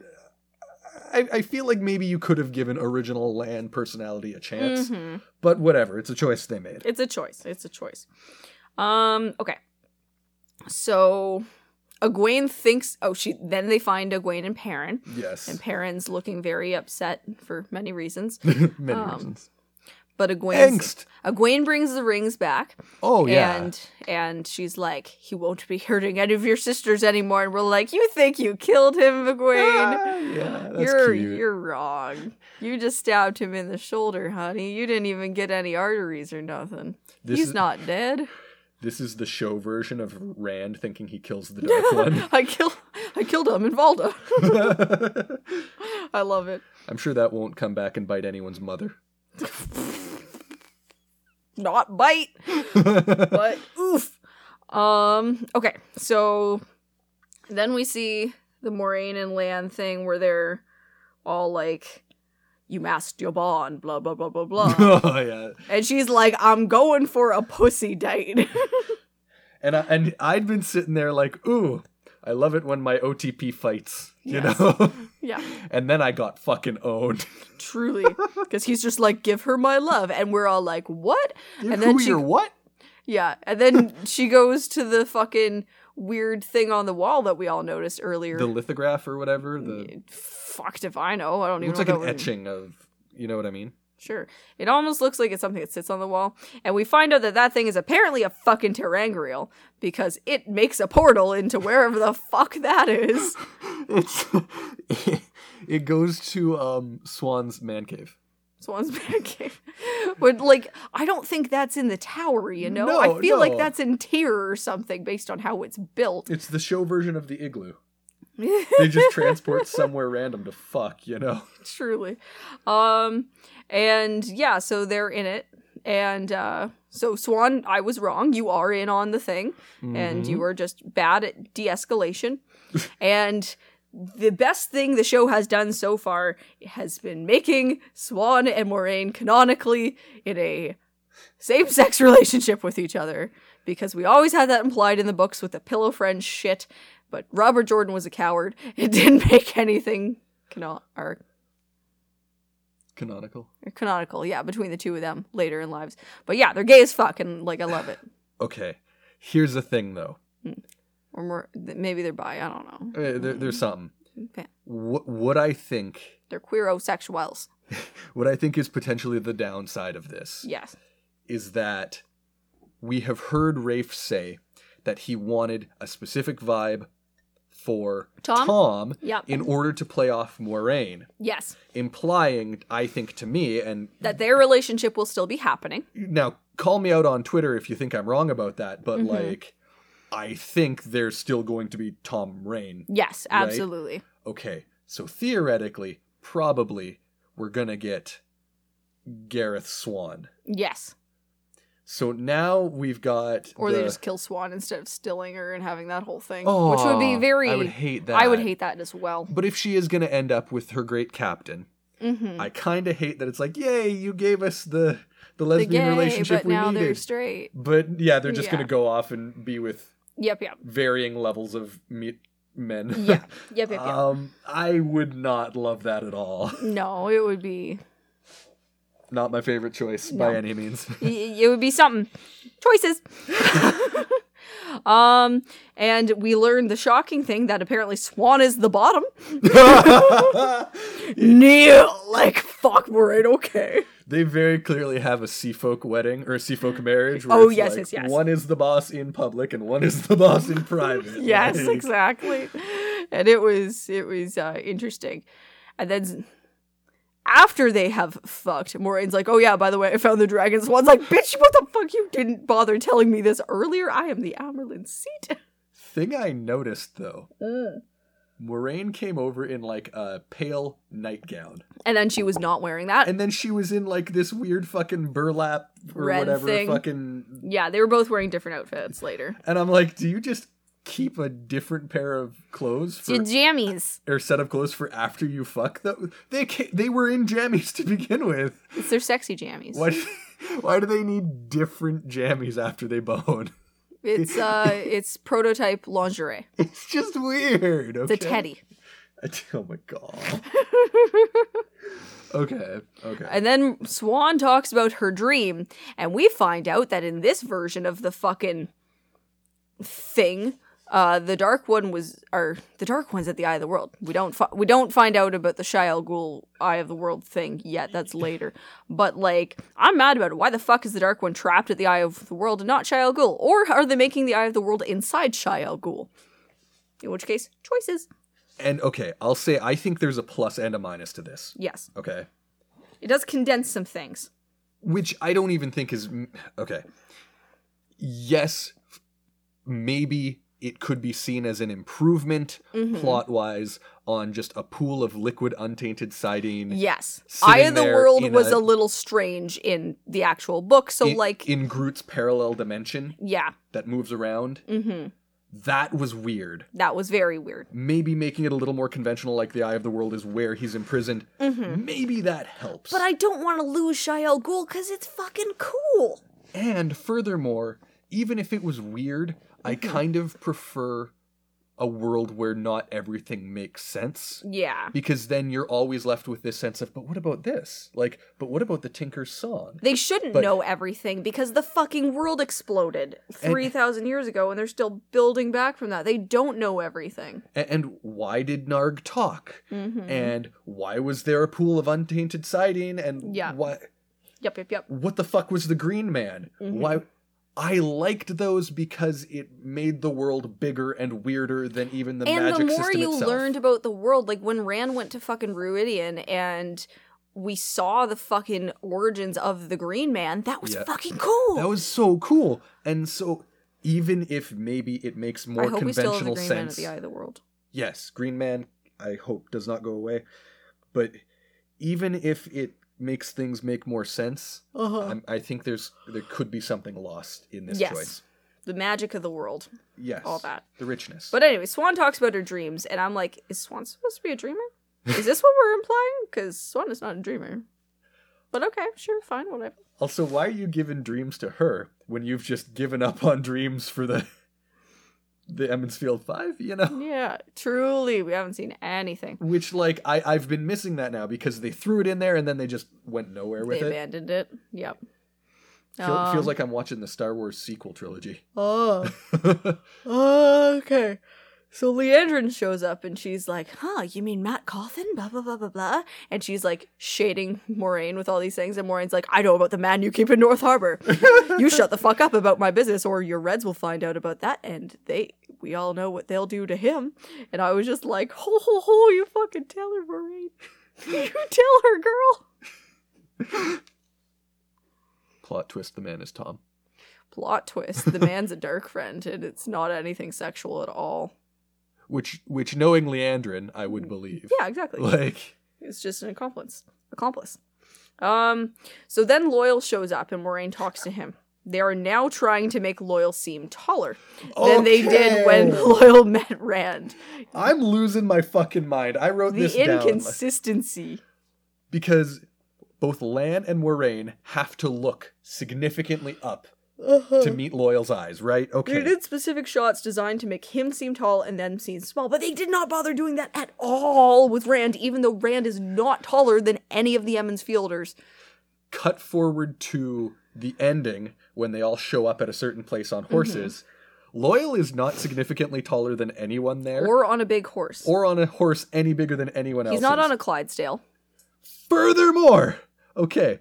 B: I, I, I feel like maybe you could have given original Lan personality a chance,
A: hmm
B: but whatever. It's a choice they made.
A: It's a choice. It's a choice. Um. Okay. So, Egwene thinks. Oh, she. Then they find Egwene and Perrin,
B: yes,
A: and Perrin's looking very upset for many reasons. [LAUGHS]
B: many
A: um,
B: reasons.
A: But Egwene. Egwene brings the rings back.
B: Oh yeah.
A: And and she's like, he won't be hurting any of your sisters anymore. And we're like, you think you killed him, Egwene?
B: Ah, yeah, that's
A: you're
B: cute.
A: you're wrong. You just stabbed him in the shoulder, honey. You didn't even get any arteries or nothing.
B: This
A: He's
B: is-
A: not dead.
B: This is the show version of Rand thinking he kills the Dark [LAUGHS] One.
A: I kill I killed him in Valda. [LAUGHS] [LAUGHS] I love it.
B: I'm sure that won't come back and bite anyone's mother.
A: Not bite. [LAUGHS] but oof. Um. Okay. So then we see the Moiraine and Lan thing where they're all like, "You masked your bond," blah blah blah blah blah, [LAUGHS]
B: oh yeah.
A: and she's like, "I'm going for a pussy date." [LAUGHS]
B: And I, and I'd been sitting there like, ooh, I love it when my OTP fights, you
A: Yes.
B: know. [LAUGHS]
A: yeah,
B: and then I got fucking owned. [LAUGHS]
A: truly, because he's just like, "Give her my love," and we're all like, "What?" And then she-
B: what?
A: Yeah, and then [LAUGHS] she goes to the fucking weird thing on the wall that we all noticed earlier.
B: The lithograph or whatever. The
A: Fucked if I know. I don't even
B: looks
A: know
B: like
A: what
B: an etching of, you know what I mean?
A: Sure. It almost looks like it's something that sits on the wall. And we find out that that thing is apparently a fucking ter'angreal because it makes a portal into wherever the fuck that is. [LAUGHS]
B: It's [LAUGHS] it goes to um Siuan's man cave.
A: Siuan's Man Cave. But, like, I don't think that's in the tower, you know?
B: No,
A: I feel like that's in Tear or something based on how it's built.
B: It's the show version of the igloo. [LAUGHS] They just transport somewhere random to fuck, you know.
A: Truly. Um, and yeah, so they're in it. And uh, so, Siuan, I was wrong. You are in on the thing. and
B: Mhm.
A: you are just bad at de-escalation. [LAUGHS] and the best thing the show has done so far has been making Siuan and Moiraine canonically in a same-sex [LAUGHS] relationship with each other because we always had that implied in the books with the pillow friend shit. But Robert Jordan was a coward. It [LAUGHS] didn't make anything cano- or,
B: Canonical.
A: canonical, yeah, between the two of them later in lives. But yeah, they're gay as fuck, and like I love it.
B: Okay. Here's the thing, though.
A: Or more, maybe they're bi. I don't know.
B: Uh, there, there's something.
A: Okay.
B: What, what I think, [LAUGHS]
A: They're queerosexuals. [LAUGHS]
B: what I think is potentially the downside of this
A: Yes.
B: is that we have heard Rafe say that he wanted a specific vibe for
A: Tom? Yep.
B: in order to play off Moiraine,
A: Yes.
B: implying, I think, to me, and
A: That their relationship will still be happening.
B: now call me out on Twitter if you think I'm wrong about that, but
A: Mm-hmm.
B: like, I think there's still going to be Tom Rain.
A: Yes,
B: Right?
A: absolutely.
B: Okay, so theoretically, probably we're gonna get Gareth Siuan.
A: Yes.
B: So now we've got
A: Or
B: the-
A: they just kill Siuan instead of stilling her and having that whole thing. which would be very
B: I would hate that.
A: I would hate that as well.
B: But if she is gonna end up with her great captain,
A: Mm-hmm.
B: I kind of hate that it's like, yay, you gave us the the
A: The
B: lesbian
A: gay,
B: relationship
A: but
B: we
A: now they're
B: needed.
A: straight.
B: But yeah, they're just
A: Yeah.
B: gonna go off and be with
A: Yep, yep.
B: varying levels of meat men.
A: Yeah. Yep, yep, yep. [LAUGHS]
B: um, I would not love that at all.
A: no, it would be
B: Not my favorite choice
A: No.
B: by any means. [LAUGHS]
A: it would be something. Choices. [LAUGHS] um, and we learned the shocking thing that apparently Siuan is the bottom. [LAUGHS] Neil, like fuck, we're right, okay.
B: They very clearly have a seafolk wedding or a seafolk marriage. Where
A: Oh, yes,
B: like
A: yes, yes.
B: One is the boss in public and one is the boss in private.
A: Yes,
B: Like,
A: exactly. And it was it was uh, interesting. And then after they have fucked, Moiraine's like, "Oh yeah, by the way, I found the dragon." Siuan's like, "Bitch, what the fuck? You didn't bother telling me this earlier. I am the Amyrlin seat." [LAUGHS]
B: Thing I noticed though,
A: Mm.
B: Moiraine came over in like a pale nightgown,
A: And then she was not wearing that.
B: and then she was in like this weird fucking burlap or
A: Red
B: whatever
A: thing.
B: fucking.
A: yeah, they were both wearing different outfits later.
B: And I'm like, do you just keep a different pair of clothes for
A: jammies.
B: or set of clothes for after you fuck? That they they were in jammies to begin with.
A: It's their sexy jammies.
B: Why? Why do they need different jammies after they bone?
A: It's uh, it's prototype lingerie. [LAUGHS]
B: It's just weird. Okay?
A: It's a teddy. [LAUGHS]
B: Oh my god. [LAUGHS] okay. Okay.
A: And then Siuan talks about her dream, and we find out that in this version of the fucking thing, uh, the Dark One was, or the Dark One's at the Eye of the World. We don't, fi- we don't find out about the Shayol Ghul Eye of the World thing yet. That's [LAUGHS] later. But like, I'm mad about it. Why the fuck is the Dark One trapped at the Eye of the World and not Shayol Ghul? Or are they making the Eye of the World inside Shayol Ghul? In which case, choices.
B: And okay, I'll say I think there's a plus and a minus to this.
A: Yes,
B: Okay.
A: it does condense some things.
B: Which I don't even think is okay. Yes, maybe it could be seen as an improvement
A: Mhm.
B: plot wise on just a pool of liquid untainted saidin.
A: Yes. Eye of the World was
B: a-
A: a, little strange in the actual book. So,
B: in,
A: like,
B: in Groot's parallel dimension
A: yeah.
B: that moves around.
A: hmm
B: That was weird.
A: That was very weird.
B: Maybe making it a little more conventional, like the Eye of the World is where he's imprisoned. Maybe that helps.
A: Mm-hmm. But I don't want to lose Shayol Ghul because it's fucking cool.
B: And furthermore, even if it was weird, I [LAUGHS] kind of prefer a world where not everything makes sense.
A: Yeah.
B: Because then you're always left with this sense of, but what about this? Like, but what about the Tinker's song?
A: They shouldn't
B: But-
A: know everything because the fucking world exploded 3,000 years ago and they're still building back from that. They don't know everything.
B: A- And why did Narg talk?
A: Mm-hmm.
B: And why was there a pool of untainted saidin? And
A: Yeah.
B: why?
A: Yep, yep, yep.
B: What the fuck was the Green Man?
A: Mm-hmm.
B: Why? I liked those because it made the world bigger and weirder than even the
A: and
B: magic
A: the more you
B: itself.
A: learned about the world, like when Rand went to fucking Rhuidean and we saw the fucking origins of the Green Man, that was
B: Yeah.
A: fucking cool.
B: That was so cool. And so even if maybe it makes more
A: I hope we still have the
B: conventional
A: Green Man at
B: sense.
A: the Eye of the World.
B: yes, Green Man I hope does not go away. But even if it makes things make more sense,
A: Uh-huh.
B: I'm, I think there's there could be something lost in this
A: Yes.
B: choice.
A: The magic of the world.
B: Yes.
A: All that.
B: The richness.
A: But anyway, Siuan talks about her dreams, and I'm like, is Siuan supposed to be a dreamer? Is this what we're implying? Because Siuan is not a dreamer. But okay, sure, fine, whatever.
B: Also, why are you giving dreams to her when you've just given up on dreams for the the Emond's Field Five? You know, [LAUGHS]
A: Yeah, truly, we haven't seen anything.
B: which like I I've been missing that now because they threw it in there and then they just went nowhere with
A: they
B: it.
A: abandoned it. Yep.
B: Feel,
A: Um,
B: feels like I'm watching the Star Wars sequel trilogy.
A: Oh. [LAUGHS] okay. So Liandrin shows up and she's like, huh, you mean Mat Cauthon? Blah, blah, blah, blah, blah. And she's like shading Moiraine with all these things. And Moiraine's like, I know about the man you keep in North Harbor. [LAUGHS] you shut the fuck up about my business or your Reds will find out about that. And they, we all know what they'll do to him. And I was just like, ho, ho, ho, you fucking tell her, Moiraine. [LAUGHS] you tell her, girl.
B: Plot twist: the man is Tom.
A: Plot twist. The man's a dark friend and it's not anything sexual at all.
B: Which, which knowing Liandrin, I would believe.
A: Yeah, exactly.
B: Like,
A: It's just an accomplice. Accomplice. Um. So then Loial shows up, and Moiraine talks to him. They are now trying to make Loial seem taller than they did when [LAUGHS] Loial met Rand.
B: I'm losing my fucking mind. I wrote
A: The
B: this down
A: inconsistency.
B: because both Lan and Moiraine have to look significantly up Uh-huh. to meet Loial's eyes, right? Okay.
A: They did specific shots designed to make him seem tall and them seem small, but they did not bother doing that at all with Rand, even though Rand is not taller than any of the Emond's Fielders.
B: Cut forward to the ending when they all show up at a certain place on horses. Mm-hmm. Loial is not significantly taller than anyone there, or,
A: Or on a big horse.
B: Or on a horse any bigger than anyone else.
A: He's not on a Clydesdale.
B: Furthermore, okay,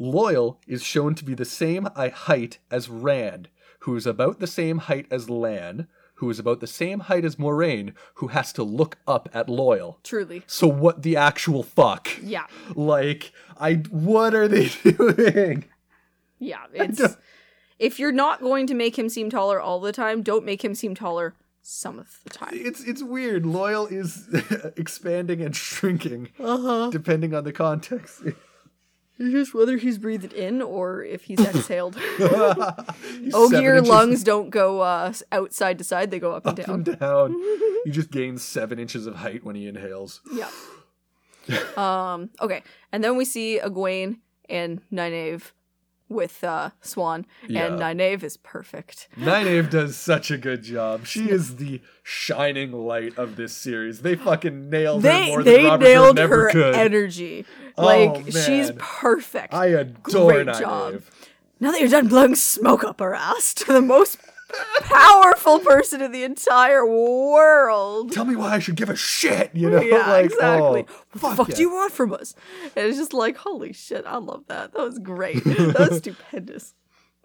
B: Loial is shown to be the same height as Rand, who is about the same height as Lan, who is about the same height as Moiraine, who has to look up at Loial.
A: Truly.
B: So what the actual fuck?
A: Yeah. [LAUGHS]
B: Like, I what are they [LAUGHS] doing?
A: Yeah, it's if you're not going to make him seem taller all the time, don't make him seem taller some of the time.
B: It's it's weird. Loial is [LAUGHS] expanding and shrinking
A: Uh-huh.
B: depending on the context.
A: It's just whether he's breathed in or if he's exhaled. [LAUGHS] Ogier lungs don't go uh, outside to side; they go up and
B: up
A: down.
B: and down. [LAUGHS] he just gains seven inches of height when he inhales.
A: Yeah. um. Okay, and then we see Egwene and Nynaeve with uh, Siuan,
B: Yeah.
A: and Nynaeve is perfect.
B: Nynaeve [LAUGHS] does such a good job. She is the shining light of this series. They fucking nailed her
A: They
B: more
A: they
B: than Robert
A: nailed
B: Jordan ever
A: her
B: could.
A: energy.
B: Oh,
A: Like she's perfect.
B: I adore
A: Great
B: Nynaeve.
A: job. now that you're done blowing smoke up her ass to the most powerful person in the entire world.
B: Tell me why I should give a shit, you know? [LAUGHS]
A: Yeah,
B: like,
A: exactly.
B: oh,
A: what the
B: fuck
A: fuck
B: yeah.
A: do you want from us? And it's just like, holy shit, I love that. That was great. that was [LAUGHS] stupendous.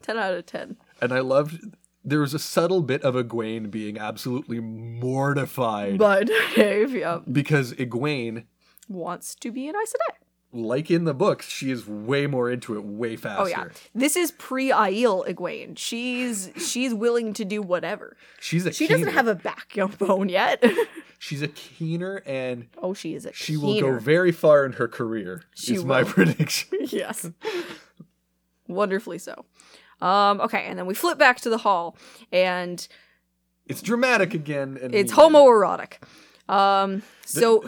A: 10 out of 10.
B: And I loved there was a subtle bit of Egwene being absolutely mortified
A: But [LAUGHS] Dave, yeah,
B: because Egwene,
A: wants to be an Aes Sedai.
B: Like in the books, she is way more into it way faster.
A: Oh yeah, this is pre-Aiel Egwene. She's she's willing to do whatever.
B: She's a
A: She
B: keener.
A: doesn't have a backbone yet. [LAUGHS]
B: She's a keener and
A: oh, she is a
B: she will go very far in her career.
A: She
B: is my [LAUGHS] [LAUGHS] prediction.
A: yes. Wonderfully so. Um, okay, and then we flip back to the hall, and
B: It's dramatic again. And
A: it's homoerotic. Um, so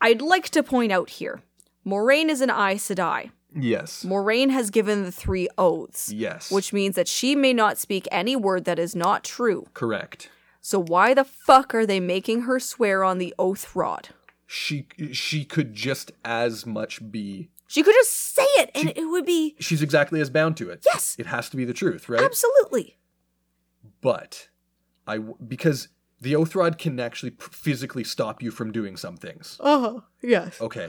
A: I'd like to point out here, Moiraine is an Aes Sedai.
B: Yes.
A: Moiraine has given the three oaths,
B: Yes.
A: which means that she may not speak any word that is not true.
B: correct.
A: So why the fuck are they making her swear on the oath rod?
B: She she could just as much be.
A: She could just say it, and it would be
B: She's exactly as bound to it.
A: yes,
B: It has to be the truth, right?
A: absolutely.
B: But I because the oath rod can actually p- physically stop you from doing some things.
A: Uh huh. Yes.
B: Okay.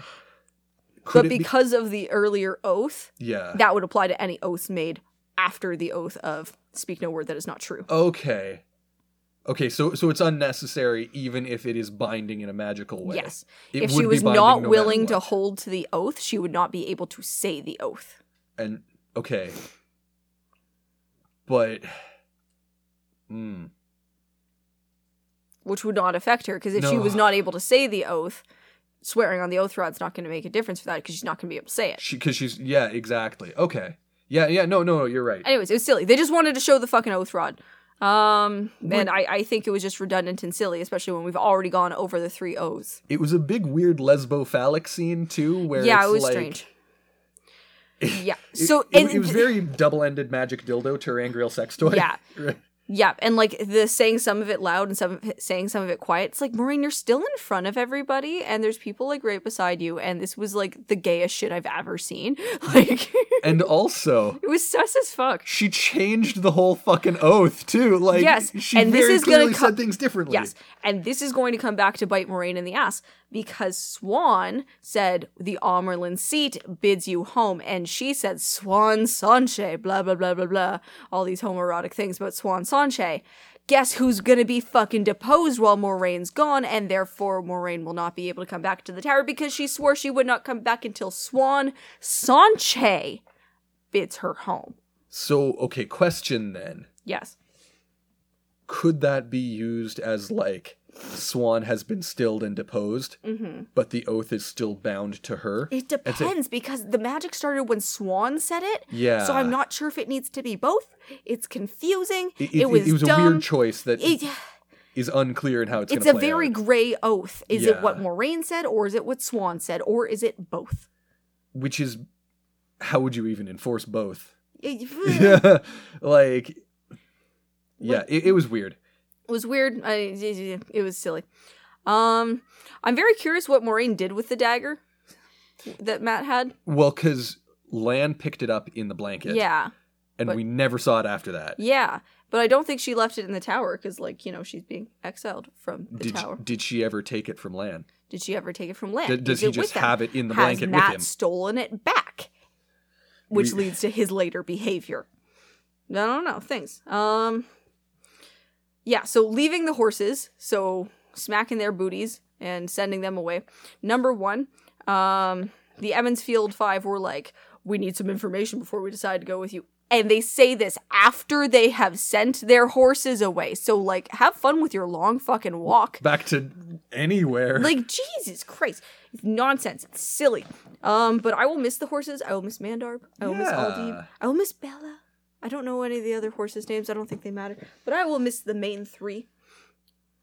B: Could
A: but
B: it be-
A: because of the earlier oath,
B: yeah.
A: that would apply to any oaths made after the oath of speak no word that is not true.
B: Okay. Okay, so so it's unnecessary even if it is binding in a magical way.
A: Yes.
B: It
A: if she was not
B: no
A: willing to hold to the oath, she would not be able to say the oath.
B: And okay. But hmm.
A: which would not affect her because if she was not able to say the oath, swearing on the oath rod's not going to make a difference for that because she's not going to be able to say it.
B: She cuz she's yeah, exactly. Okay. Yeah, yeah, no, no, no, you're right.
A: Anyways, it was silly. They just wanted to show the fucking oath rod. Um, and I, I think it was just redundant and silly, especially when we've already gone over the three O's.
B: It was a big weird lesbo phallic scene too where
A: yeah, it was
B: like,
A: strange. [LAUGHS] Yeah. So
B: it,
A: and
B: it was very double-ended magic dildo ter'angreal sex toy.
A: Yeah. [LAUGHS]
B: Right.
A: Yeah, and like the saying some of it loud and some of it saying some of it quiet. It's like Moiraine, you're still in front of everybody, and there's people like right beside you, and this was like the gayest shit I've ever seen. [LAUGHS] Like
B: And also, [LAUGHS]
A: it was sus as fuck.
B: she changed the whole fucking oath too. Like,
A: Yes,
B: she
A: and this is gonna co-
B: said things differently.
A: Yes, and this is going to come back to bite Moiraine in the ass because Siuan said the Amyrlin seat bids you home, and she said Siuan Sanche, blah blah blah blah blah, all these homoerotic things about Siuan Sanche. Guess who's gonna be fucking deposed while Moiraine's gone, and therefore Moiraine will not be able to come back to the tower because she swore she would not come back until Siuan Sanche bids her home.
B: So, okay, question then.
A: Yes.
B: Could that be used as like Siuan has been stilled and deposed, but the oath is still bound to her?
A: Mm-hmm. It depends because the magic started when Siuan said it.
B: Yeah.
A: So I'm not sure if it needs to be both. It's confusing.
B: It,
A: It,
B: it-
A: was
B: it was
A: dumb.
B: a weird choice that is unclear in how it's,
A: it's
B: going
A: a
B: to play It's a
A: very
B: out.
A: gray oath. Is it what Moiraine said, or is it what Siuan said, or is it both?
B: Which is, how would you even enforce both? Yeah, [LAUGHS] [LAUGHS] like, yeah, it, it was weird.
A: It was weird. I, it was silly. Um, I'm very curious what Moiraine did with the dagger that Mat had.
B: Well, because Lan picked it up in the blanket,
A: Yeah,
B: and
A: but-
B: we never saw it after that.
A: yeah. But I don't think she left it in the tower because, like, you know, she's being exiled from the
B: Did,
A: tower.
B: did she ever take it from Lan?
A: Did she ever take it from Lan?
B: D- does he just have it in the
A: Has
B: blanket
A: Mat
B: with him?
A: stolen it back? Which
B: We-
A: leads to his later behavior. I don't know. Things. Um. Yeah. So leaving the horses, so smacking their booties and sending them away. Number one, um, the Emond's Field Five were like, "We need some information before we decide to go with you." And they say this after they have sent their horses away. So, like, have fun with your long fucking walk.
B: Back to anywhere.
A: Like Jesus Christ, it's nonsense. It's silly. Um, but I will miss the horses. I will miss Mandarb. I will miss
B: Yeah.
A: Aldieb. I will miss Bella. I don't know any of the other horses' names. I don't think they matter. But I will miss the main three,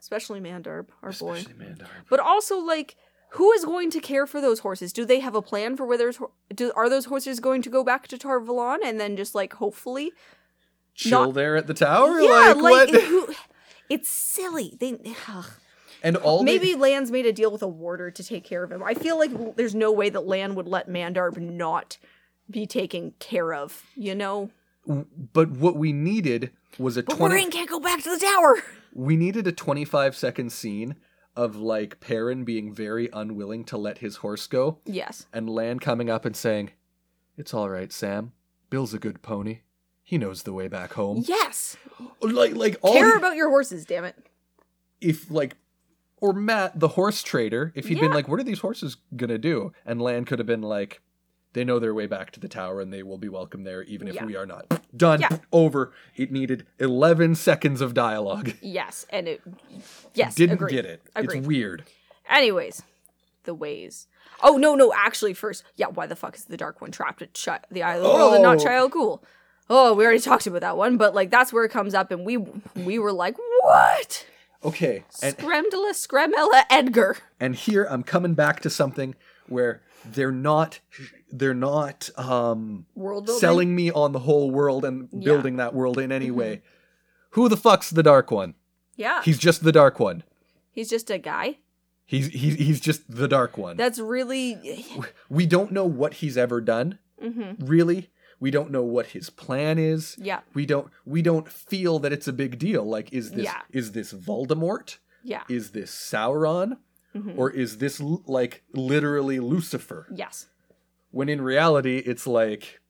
A: especially Mandarb, our boy.
B: Especially Mandarb.
A: But also, like, who is going to care for those horses? Do they have a plan for whether do, are those horses going to go back to Tar Valon and then just like hopefully?
B: Chill
A: Not-
B: there at the tower?
A: yeah,
B: like,
A: like,
B: what?
A: who? It's silly. They. ugh.
B: and all
A: Maybe Lan's made a deal with a warder to take care of him. I feel like there's no way that Lan would let Mandarb not be taken care of, you know?
B: But what we needed was a
A: But
B: 20
A: Moiraine can't go back to the tower!
B: we needed a 25 second scene of like Perrin being very unwilling to let his horse go
A: Yes.
B: and Lan coming up and saying, "It's all right, Sam. Bill's a good pony. He knows the way back home."
A: Yes!
B: Like like all
A: Care
B: he-
A: about your horses, damn it.
B: if like or Mat the horse trader, if he'd been like, "What are these horses going to do?" and Lan could have been like, "They know their way back to the tower and they will be welcome there even if
A: Yeah.
B: we are not." Done.
A: Yeah.
B: Over. It needed 11 seconds of dialogue.
A: Yes, and it. [LAUGHS] Yes,
B: Didn't
A: agreed.
B: get it.
A: Agreed.
B: It's weird.
A: Anyways, the ways. Oh, no, no, actually, first. Yeah, why the fuck is the Dark One trapped at Chi- the Eye of the World and not
B: Oh.
A: Shayol Ghul? Oh, we already talked about that one, but like that's where it comes up, and we we were like, what?
B: Okay. And
A: Scremdala, Scremella, Edgar.
B: and here I'm coming back to something where they're not they're not um
A: World building.
B: selling me on the whole world and
A: Yeah. Mm-hmm.
B: building that world in any way. Who the fuck's the dark one?
A: Yeah,
B: He's just the dark one.
A: he's just a guy.
B: He's he's he's just the dark one.
A: That's really.
B: we don't know what he's ever done,
A: hmm
B: really. We don't know what his plan is.
A: Yeah,
B: We don't we don't feel that it's a big deal. Like is this
A: Yeah.
B: is this Voldemort?
A: yeah,
B: Is this Sauron?
A: Mhm.
B: Or is this like literally Lucifer?
A: yes,
B: When in reality it's like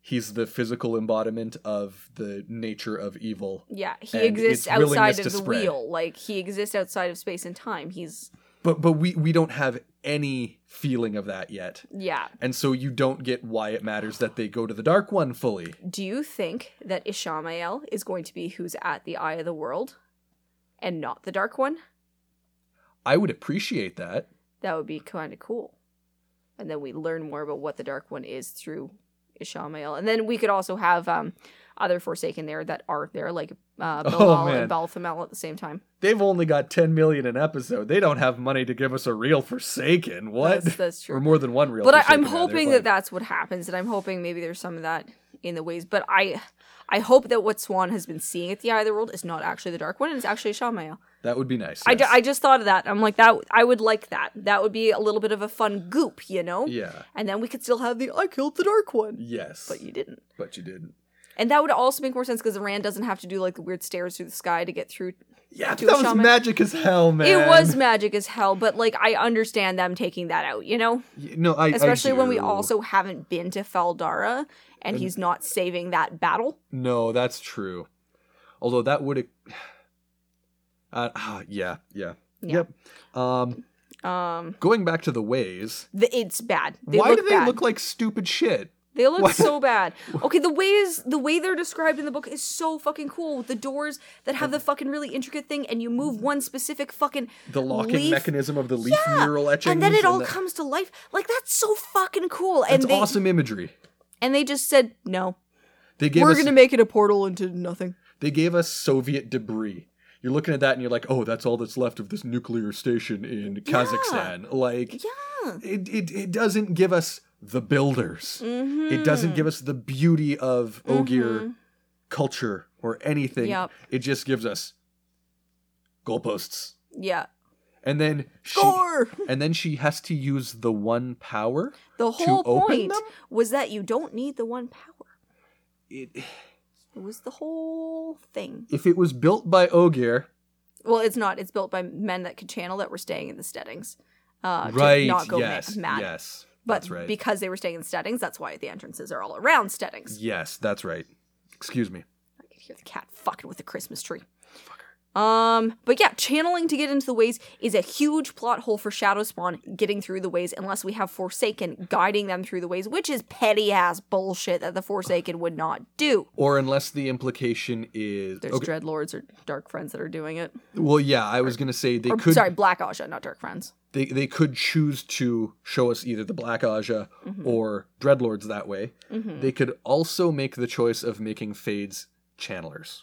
B: he's the physical embodiment of the nature of evil.
A: yeah. He exists outside of the
B: spread.
A: wheel. Like he exists outside of space and time. He's
B: But but we we don't have any feeling of that yet.
A: yeah.
B: And so you don't get why it matters that they go to the dark one fully.
A: Do you think that Ishamael is going to be who's at the eye of the world, and not the Dark One?
B: I would appreciate that.
A: That would be kind of cool. And then we learn more about what the Dark One is through Ishamael. And then we could also have um other Forsaken there that are there, like uh, [LAUGHS]
B: Oh,
A: Bilal
B: man.
A: and Balthamel at the same time.
B: They've only got 10 million an episode. They don't have money to give us a real Forsaken. What?
A: That's, that's true. [LAUGHS]
B: or more than one real
A: but I, I'm
B: rather,
A: hoping that that's what happens, and I'm hoping maybe there's some of that in the ways. But I, I hope that what Swan has been seeing at the Eye of the World is not actually the Dark One, and it's actually Shamael.
B: That would be nice.
A: I, ju- I just thought of that. I'm like that. I would like that. That would be a little bit of a fun goop, you know.
B: Yeah.
A: And then we could still have the I killed the Dark One,
B: Yes.
A: but you didn't.
B: But you didn't.
A: And that would also make more sense because Rand doesn't have to do like the weird stairs through the sky to get through.
B: Yeah, that was magic as hell, man.
A: It was magic as hell, but like I understand them taking that out, you know,
B: Y- No, I I
A: especially when we also haven't been to Fal Dara and he's not saving that battle.
B: No, that's true. Although that would. Uh, ah, yeah, yeah,
A: Yeah.
B: Yep. Um,
A: Um,
B: going back to the ways.
A: the, it's bad. They
B: why
A: look
B: do they
A: bad.
B: look like stupid shit?
A: They look
B: Why-
A: so [LAUGHS] bad. Okay, the ways the way they're described in the book is so fucking cool. With the doors that have the fucking really intricate thing, and you move one specific fucking
B: The locking
A: leaf,
B: mechanism of the leaf
A: Yeah,
B: mural etchings.
A: and then it all
B: that-
A: comes to life. Like that's so fucking cool.
B: That's
A: and they
B: awesome imagery.
A: and they just said no.
B: They gave
A: We're
B: us.
A: gonna make it a portal into nothing.
B: They gave us Soviet debris. You're looking at that and you're like, oh, that's all that's left of this nuclear station in Kazakhstan. Like,
A: Yeah.
B: it, it, it doesn't give us the builders.
A: Mm-hmm.
B: It doesn't give us the beauty of Ogier culture or anything.
A: Yep.
B: It just gives us goalposts.
A: Yeah.
B: And then she, [LAUGHS] and then she has to use the one power.
A: The whole point was that you don't need the one power.
B: It,
A: It was the whole thing.
B: if it was built by Ogier,
A: Well, it's not. It's built by men that could channel that were staying in the steadings. Uh, to
B: right?
A: not go
B: yes,
A: mad.
B: yes,
A: But
B: right.
A: because they were staying in steadings, that's why the entrances are all around steadings.
B: yes, that's right. Excuse me.
A: I could hear the cat fucking with the Christmas tree. Um, but yeah, channeling to get into the ways is a huge plot hole for Shadow Spawn getting through the ways unless we have Forsaken guiding them through the ways, which is petty ass bullshit that the Forsaken would not do.
B: Or unless the implication is
A: There's
B: okay,
A: Dreadlords or Dark Friends that are doing it.
B: well, yeah, I was gonna say they
A: Or,
B: could
A: sorry, Black Ajah, not Dark Friends.
B: they they could choose to show us either the Black Ajah
A: Mm-hmm.
B: or Dreadlords that way. They could also make the choice of making Fades channelers.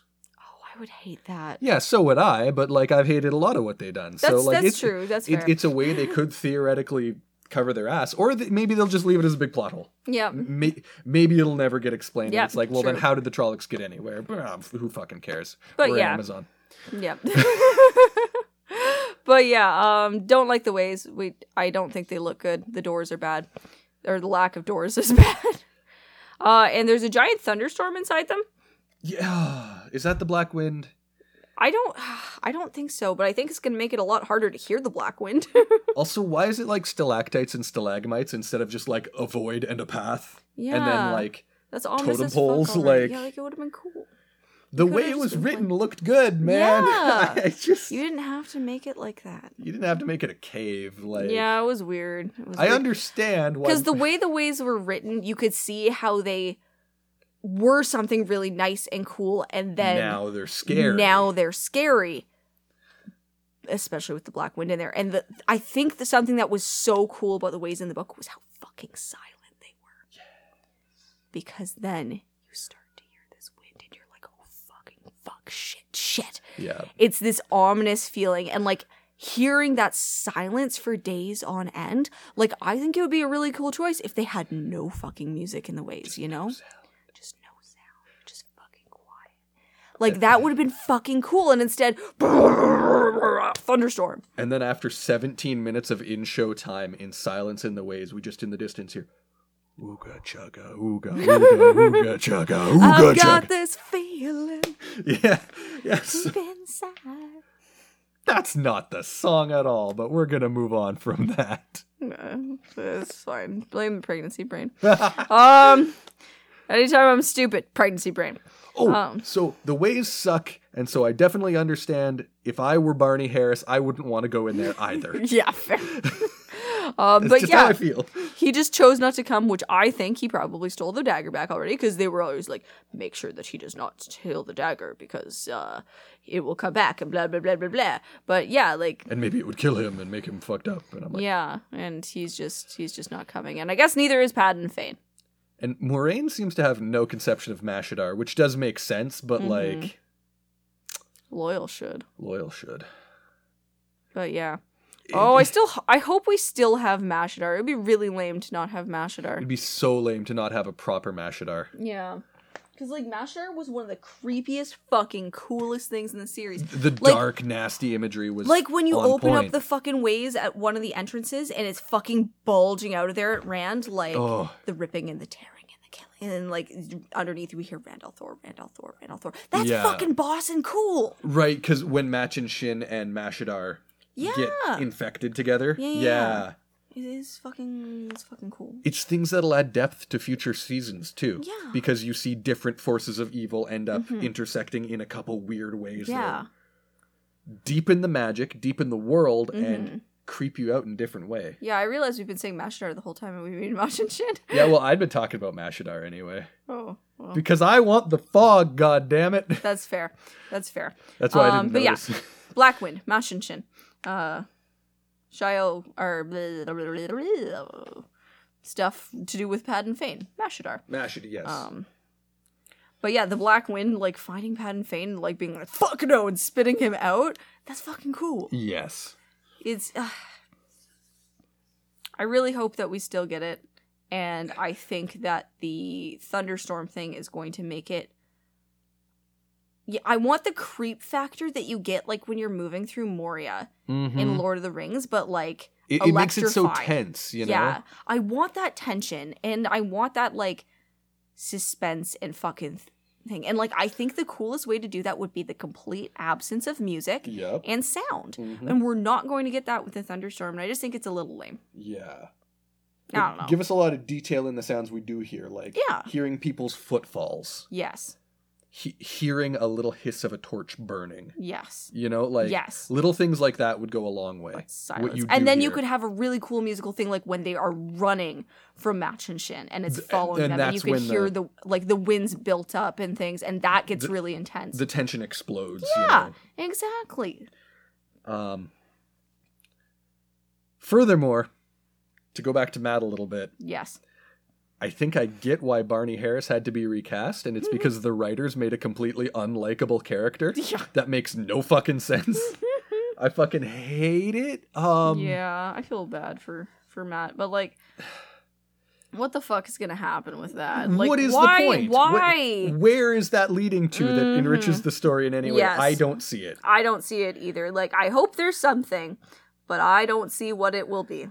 A: I would hate that.
B: Yeah, so would I, but like I've hated a lot of what they've done. so like
A: that's
B: it's,
A: true, that's
B: it-
A: fair.
B: it's a way they could theoretically cover their ass, or th- maybe they'll just leave it as a big plot hole.
A: Yeah.
B: May- maybe it'll never get explained.
A: Yeah,
B: it's like, well, then how did the Trollocs get anywhere? Ah, Who fucking cares?
A: But
B: We're
A: yeah.
B: Amazon.
A: Yeah. [LAUGHS] but yeah, um, don't like the ways. We I don't think they look good. The doors are bad. Or the lack of doors is [LAUGHS] bad. Uh, and there's a giant thunderstorm inside them.
B: Yeah, is that the Black Wind?
A: I don't [SIGHS] I don't think so, but I think it's gonna make it a lot harder to hear the black wind. [LAUGHS]
B: Also, why is it like stalactites and stalagmites instead of just like a void and a path?
A: yeah.
B: And then like
A: that's
B: totem poles, like-
A: Yeah, like it would have been cool.
B: the way it was written
A: like-
B: looked good, man.
A: Yeah. [LAUGHS]
B: I just
A: You didn't have to make it like that.
B: you didn't have to make it a cave. Like
A: yeah, it was weird. It was
B: I
A: weird.
B: understand why
A: because the way the ways were written, you could see how they were something really nice and cool, and then
B: now they're scary.
A: now they're scary, especially with the black wind in there. And the, I think the something that was so cool about the ways in the book was how fucking silent they were. Because then you start to hear this wind, and you're like, oh fucking fuck, shit, shit
B: yeah,
A: it's this ominous feeling and like hearing that silence for days on end like i think it would be a really cool choice if they had no fucking music in the ways you know just no sound just fucking quiet like that would have been fucking cool and instead thunderstorm
B: and then after 17 minutes of in-show time in silence in the ways, we just in the distance hear. Ooga chugga, ooga, ooga, ooga [LAUGHS] chugga, ooga
A: i've got
B: chugga.
A: this feeling [LAUGHS]
B: Yeah, yes.
A: deep inside
B: That's not the song at all, but we're gonna move on from that.
A: No, [LAUGHS] it's fine blame the pregnancy brain um anytime i'm stupid pregnancy brain
B: Oh,
A: Um.
B: so the ways suck, and so I definitely understand. If I were Barney Harris, I wouldn't want to go in there either. [LAUGHS]
A: Yeah, fair. [LAUGHS] um, but
B: just how
A: yeah,
B: I feel.
A: he just chose not to come, which I think he probably stole the dagger back already because they were always like, make sure that he does not steal the dagger because uh, it will come back and blah blah blah blah blah. But yeah, like
B: And maybe it would kill him and make him fucked up. And I'm like,
A: yeah, and he's just he's just not coming, and I guess neither is Padan Fain.
B: And Moiraine seems to have no conception of Mashadar, which does make sense, but
A: Mhm.
B: like
A: Loial should.
B: Loial should.
A: But yeah. Oh, I still I hope we still have Mashadar. It'd be really lame to not have Mashadar.
B: It'd be so lame to not have a proper Mashadar.
A: Yeah. Cause like Mashadar was one of the creepiest fucking coolest things in the series.
B: The
A: Like-
B: dark, nasty imagery was
A: Like when you open
B: point.
A: up the fucking ways at one of the entrances and it's fucking bulging out of there at Rand, like
B: Oh.
A: the ripping and the tearing and the killing. And then like underneath we hear Rand al'Thor, Rand al'Thor, Rand al'Thor. That's
B: Yeah.
A: fucking boss and cool.
B: Right, because when Machin Shin and Mashadar
A: Yeah.
B: get infected together,
A: Yeah, yeah, yeah. It is fucking it's fucking cool.
B: it's things that'll add depth to future seasons too.
A: Yeah. Mm-hmm.
B: Because you see different forces of evil end up intersecting in a couple weird ways. that
A: Yeah.
B: Deepen the magic, deepen the world,
A: Mm-hmm.
B: and creep you out in a different way.
A: Yeah, I realize we've been saying Mashadar the whole time and we've been watching shit.
B: Yeah, well, I'd been talking about Mashadar anyway.
A: Oh, well.
B: Because I want the fog, god damn it.
A: That's fair. That's fair.
B: That's why I
A: Um,
B: didn't
A: but yeah.
B: notice. [LAUGHS]
A: Blackwind, Machin Shin. Uh Shio or blah, blah, blah, blah, blah, stuff to do with Padan Fain. Mashadar.
B: Mashadar, yes.
A: Um But yeah, the Black Wind, like finding Padan Fain, like being like, fuck no, and spitting him out, that's fucking cool.
B: yes.
A: It's uh, I really hope that we still get it. And I think that the thunderstorm thing is going to make it yeah, I want the creep factor that you get like when you're moving through Moria
B: Mhm.
A: in Lord of the Rings, but like
B: it, it makes it so tense, you know?
A: yeah, I want that tension and I want that like suspense and fucking th- thing. And like I think the coolest way to do that would be the complete absence of music
B: Yep.
A: and sound.
B: Mhm.
A: And we're not going to get that with the thunderstorm, and I just think it's a little lame.
B: Yeah.
A: I don't know.
B: Give us a lot of detail in the sounds we do hear, like
A: Yeah.
B: hearing people's footfalls,
A: Yes.
B: He- hearing a little hiss of a torch burning.
A: Yes.
B: You know, like
A: Yes.
B: little things like that would go a long way.
A: But silence.
B: you
A: and then you could have a really cool musical thing like when they are running from Machin Shin and it's following
B: and
A: them and you could hear
B: the-
A: the, like the winds built up and things and that gets
B: The-
A: really intense.
B: The tension explodes.
A: yeah, exactly.
B: You know? Um. Furthermore, to go back to Mat a little bit,
A: Yes.
B: I think I get why Barney Harris had to be recast, and it's
A: Mm-hmm.
B: because the writers made a completely unlikable character [LAUGHS]
A: Yeah.
B: that makes no fucking sense. [LAUGHS] I fucking hate it. Um,
A: yeah, I feel bad for for Mat, but like what the fuck is gonna happen with that? Like,
B: what is
A: why,
B: the point?
A: Why?
B: Wh- where is that leading to that enriches the story in any way?
A: Yes.
B: I don't see it.
A: I don't see it either. Like, I hope there's something, but I don't see what it will be.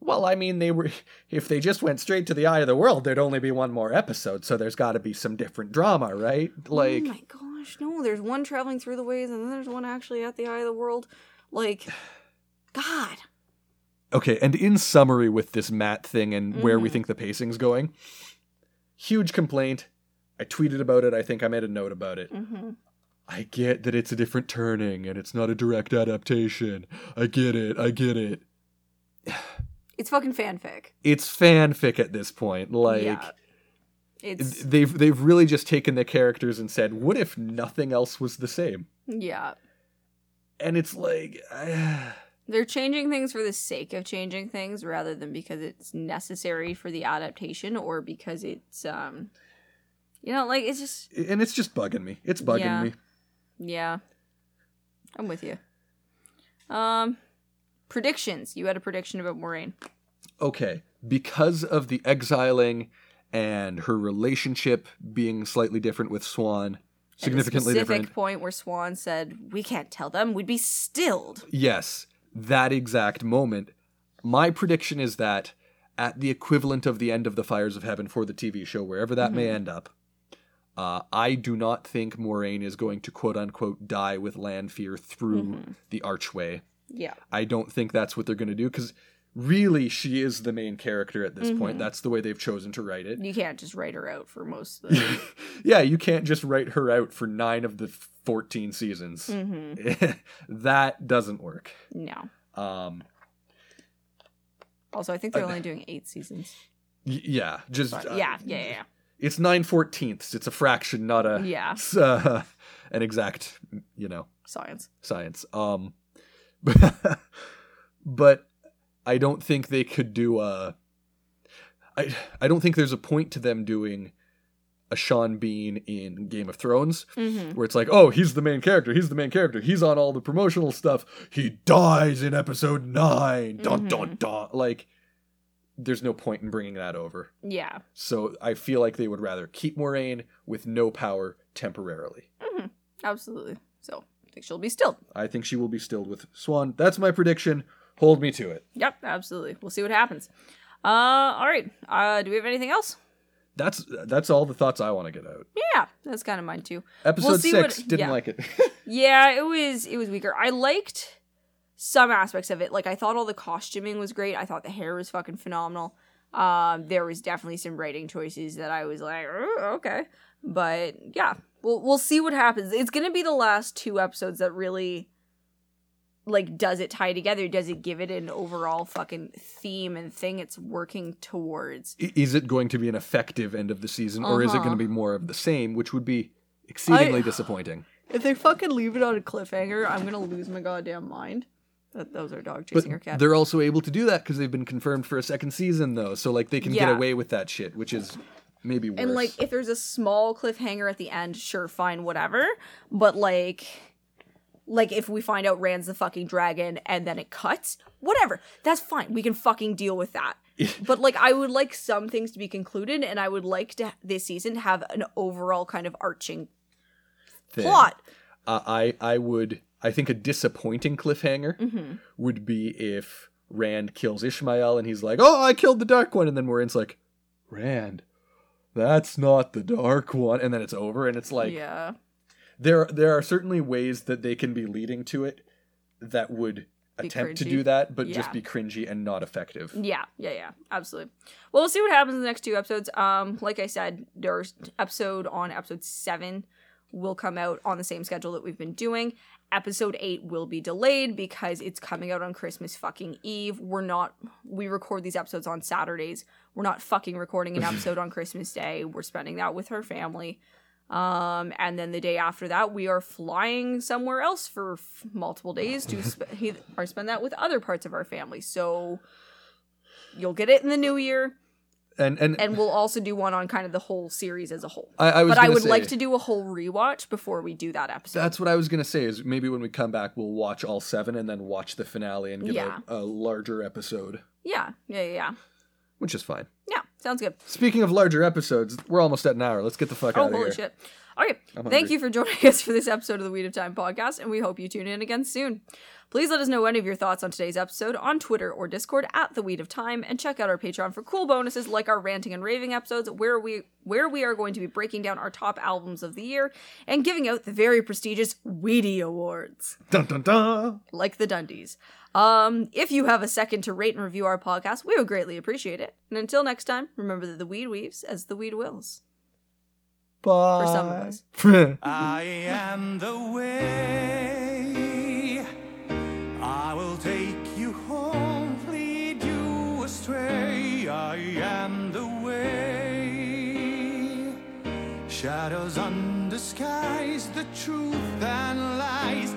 B: Well, I mean, they were. [LAUGHS] If they just went straight to the eye of the world, there'd only be one more episode, so there's got to be some different drama, right? Like,
A: oh my gosh, no, there's one traveling through the ways, and then there's one actually at the eye of the world. Like, God.
B: okay, and in summary with this Mat thing and where we
A: Mhm.
B: think the pacing's going, huge complaint. I tweeted about it. I think I made a note about it.
A: hmm
B: I get that it's a different turning and it's not a direct adaptation. I get it. I get it. [SIGHS] [SIGHS]
A: It's fucking fanfic.
B: It's fanfic at this point. Like
A: yeah. It's
B: they've they've really just taken the characters and said, "What if nothing else was the same?"
A: yeah.
B: And it's like [SIGHS]
A: They're changing things for the sake of changing things rather than because it's necessary for the adaptation or because it's um you know, like it's just
B: and it's just bugging me. It's bugging
A: Yeah.
B: me.
A: yeah. I'm with you. Um predictions. You had a prediction about Moiraine.
B: Okay, because of the exiling and her relationship being slightly different with Siuan, significantly
A: At a specific
B: different.
A: point where Siuan said, "We can't tell them. We'd be stilled."
B: Yes, that exact moment. My prediction is that at the equivalent of the end of the Fires of Heaven for the TV show, wherever that may
A: Mhm.
B: end up, uh, I do not think Moiraine is going to quote unquote die with Lanfear through
A: Mhm.
B: the archway.
A: Yeah.
B: I don't think that's what they're going to do because really she is the main character at this point.
A: Mhm.
B: That's the way they've chosen to write it.
A: You can't just write her out for most of the [LAUGHS]
B: yeah, you can't just write her out for nine of the 14 seasons.
A: hmm [LAUGHS]
B: that doesn't work.
A: No.
B: Um,
A: Also, I think they're
B: I-
A: only doing eight seasons.
B: y- yeah, just
A: But
B: uh,
A: yeah, yeah, yeah,
B: It's nine fourteenths. It's a fraction, not a
A: Yeah. [LAUGHS]
B: uh, an exact, you know,
A: Science.
B: science. Um, [LAUGHS] but I don't think they could do a. I I don't think there's a point to them doing a Sean Bean in Game of Thrones
A: Mm-hmm.
B: where it's like, oh, he's the main character, he's the main character, he's on all the promotional stuff, he dies in episode 9 Dun dun dun. Like, there's no point in bringing that over.
A: Yeah.
B: So I feel like they would rather keep Moiraine with no power temporarily.
A: Absolutely. So think she'll be stilled.
B: I think she will be stilled with Siuan. That's my prediction. Hold me to it.
A: Yep, absolutely. We'll see what happens. Uh, all right. Uh, do we have anything else?
B: That's that's all the thoughts I want to get out.
A: Yeah, that's kind of mine too.
B: Episode
A: see
B: six
A: what-
B: didn't
A: yeah.
B: like it. [LAUGHS]
A: Yeah, it was it was weaker. I liked some aspects of it. Like I thought all the costuming was great. I thought the hair was fucking phenomenal. Um, there was definitely some writing choices that I was like, "Oh, okay, but yeah, we'll we'll see what happens. It's gonna be the last two episodes that really like does it tie together? Does it give it an overall fucking theme and thing it's working towards?
B: Is it going to be an effective end of the season, or is it
A: Uh-huh.
B: going to be more of the same, which would be exceedingly
A: I- [SIGHS]
B: disappointing?
A: If they fucking leave it on a cliffhanger, I'm gonna lose my goddamn mind. That those are dog
B: But
A: chasing her cat.
B: they're also able to do that because they've been confirmed for a second season, though. So like they can get away with that shit, which is maybe worse.
A: And like, if there's a small cliffhanger at the end, sure, fine, whatever. But like, like if we find out Rand's the fucking dragon and then it cuts, whatever, that's fine. We can fucking deal with that. [LAUGHS] but like, I would like some things to be concluded, and I would like to this season to have an overall kind of arching
B: thing.
A: plot.
B: Uh, I I would I think a disappointing cliffhanger
A: Mm-hmm.
B: would be if Rand kills Ishamael and he's like, "Oh, I killed the Dark One," and then Moiraine's like, "Rand, that's not the Dark One," and then it's over, and it's like
A: yeah,
B: there there are certainly ways that they can be leading to it that would
A: Be
B: attempt to do that, but
A: Yeah.
B: just be cringy and not effective.
A: Yeah, yeah, yeah, absolutely. Well, we'll see what happens in the next two episodes. Um, like I said, there's episode on episode seven will come out on the same schedule that we've been doing. Episode eight will be delayed because it's coming out on Christmas fucking Eve. We're not we record these episodes on Saturdays. We're not fucking recording an [LAUGHS] episode on Christmas Day. We're spending that with her family. Um, and then the day after that, we are flying somewhere else for f- multiple days to [LAUGHS] sp- he- or spend that with other parts of our family. So you'll get it in the new year,
B: And and,
A: and we'll also do one on kind of the whole series as a whole.
B: I, I was
A: But I would
B: say,
A: like to do a whole rewatch before we do that episode.
B: That's what I was gonna say. Is maybe when we come back, we'll watch all seven and then watch the finale and give
A: Yeah.
B: a, a larger episode,
A: yeah, yeah, yeah, yeah.
B: which is fine.
A: Yeah, sounds good.
B: Speaking of larger episodes, we're almost at an hour. Let's get the fuck
A: Oh,
B: out of
A: holy
B: here.
A: shit. Okay,
B: I'm
A: thank you for joining [LAUGHS] us for this episode of the Weed of Time podcast, and we hope you tune in again soon. Please let us know any of your thoughts on today's episode on Twitter or Discord at the Weed of Time, and check out our Patreon for cool bonuses like our ranting and raving episodes, where we where we are going to be breaking down our top albums of the year and giving out the very prestigious Weedy Awards
B: Dun dun dun.
A: like the Dundies. Um, if you have a second to rate and review our podcast, we would greatly appreciate it. And until next time, remember that the weed weaves as the weed wills.
B: Bye.
A: For some of us. [LAUGHS]
C: I am the way. Shadows skies, the truth and lies.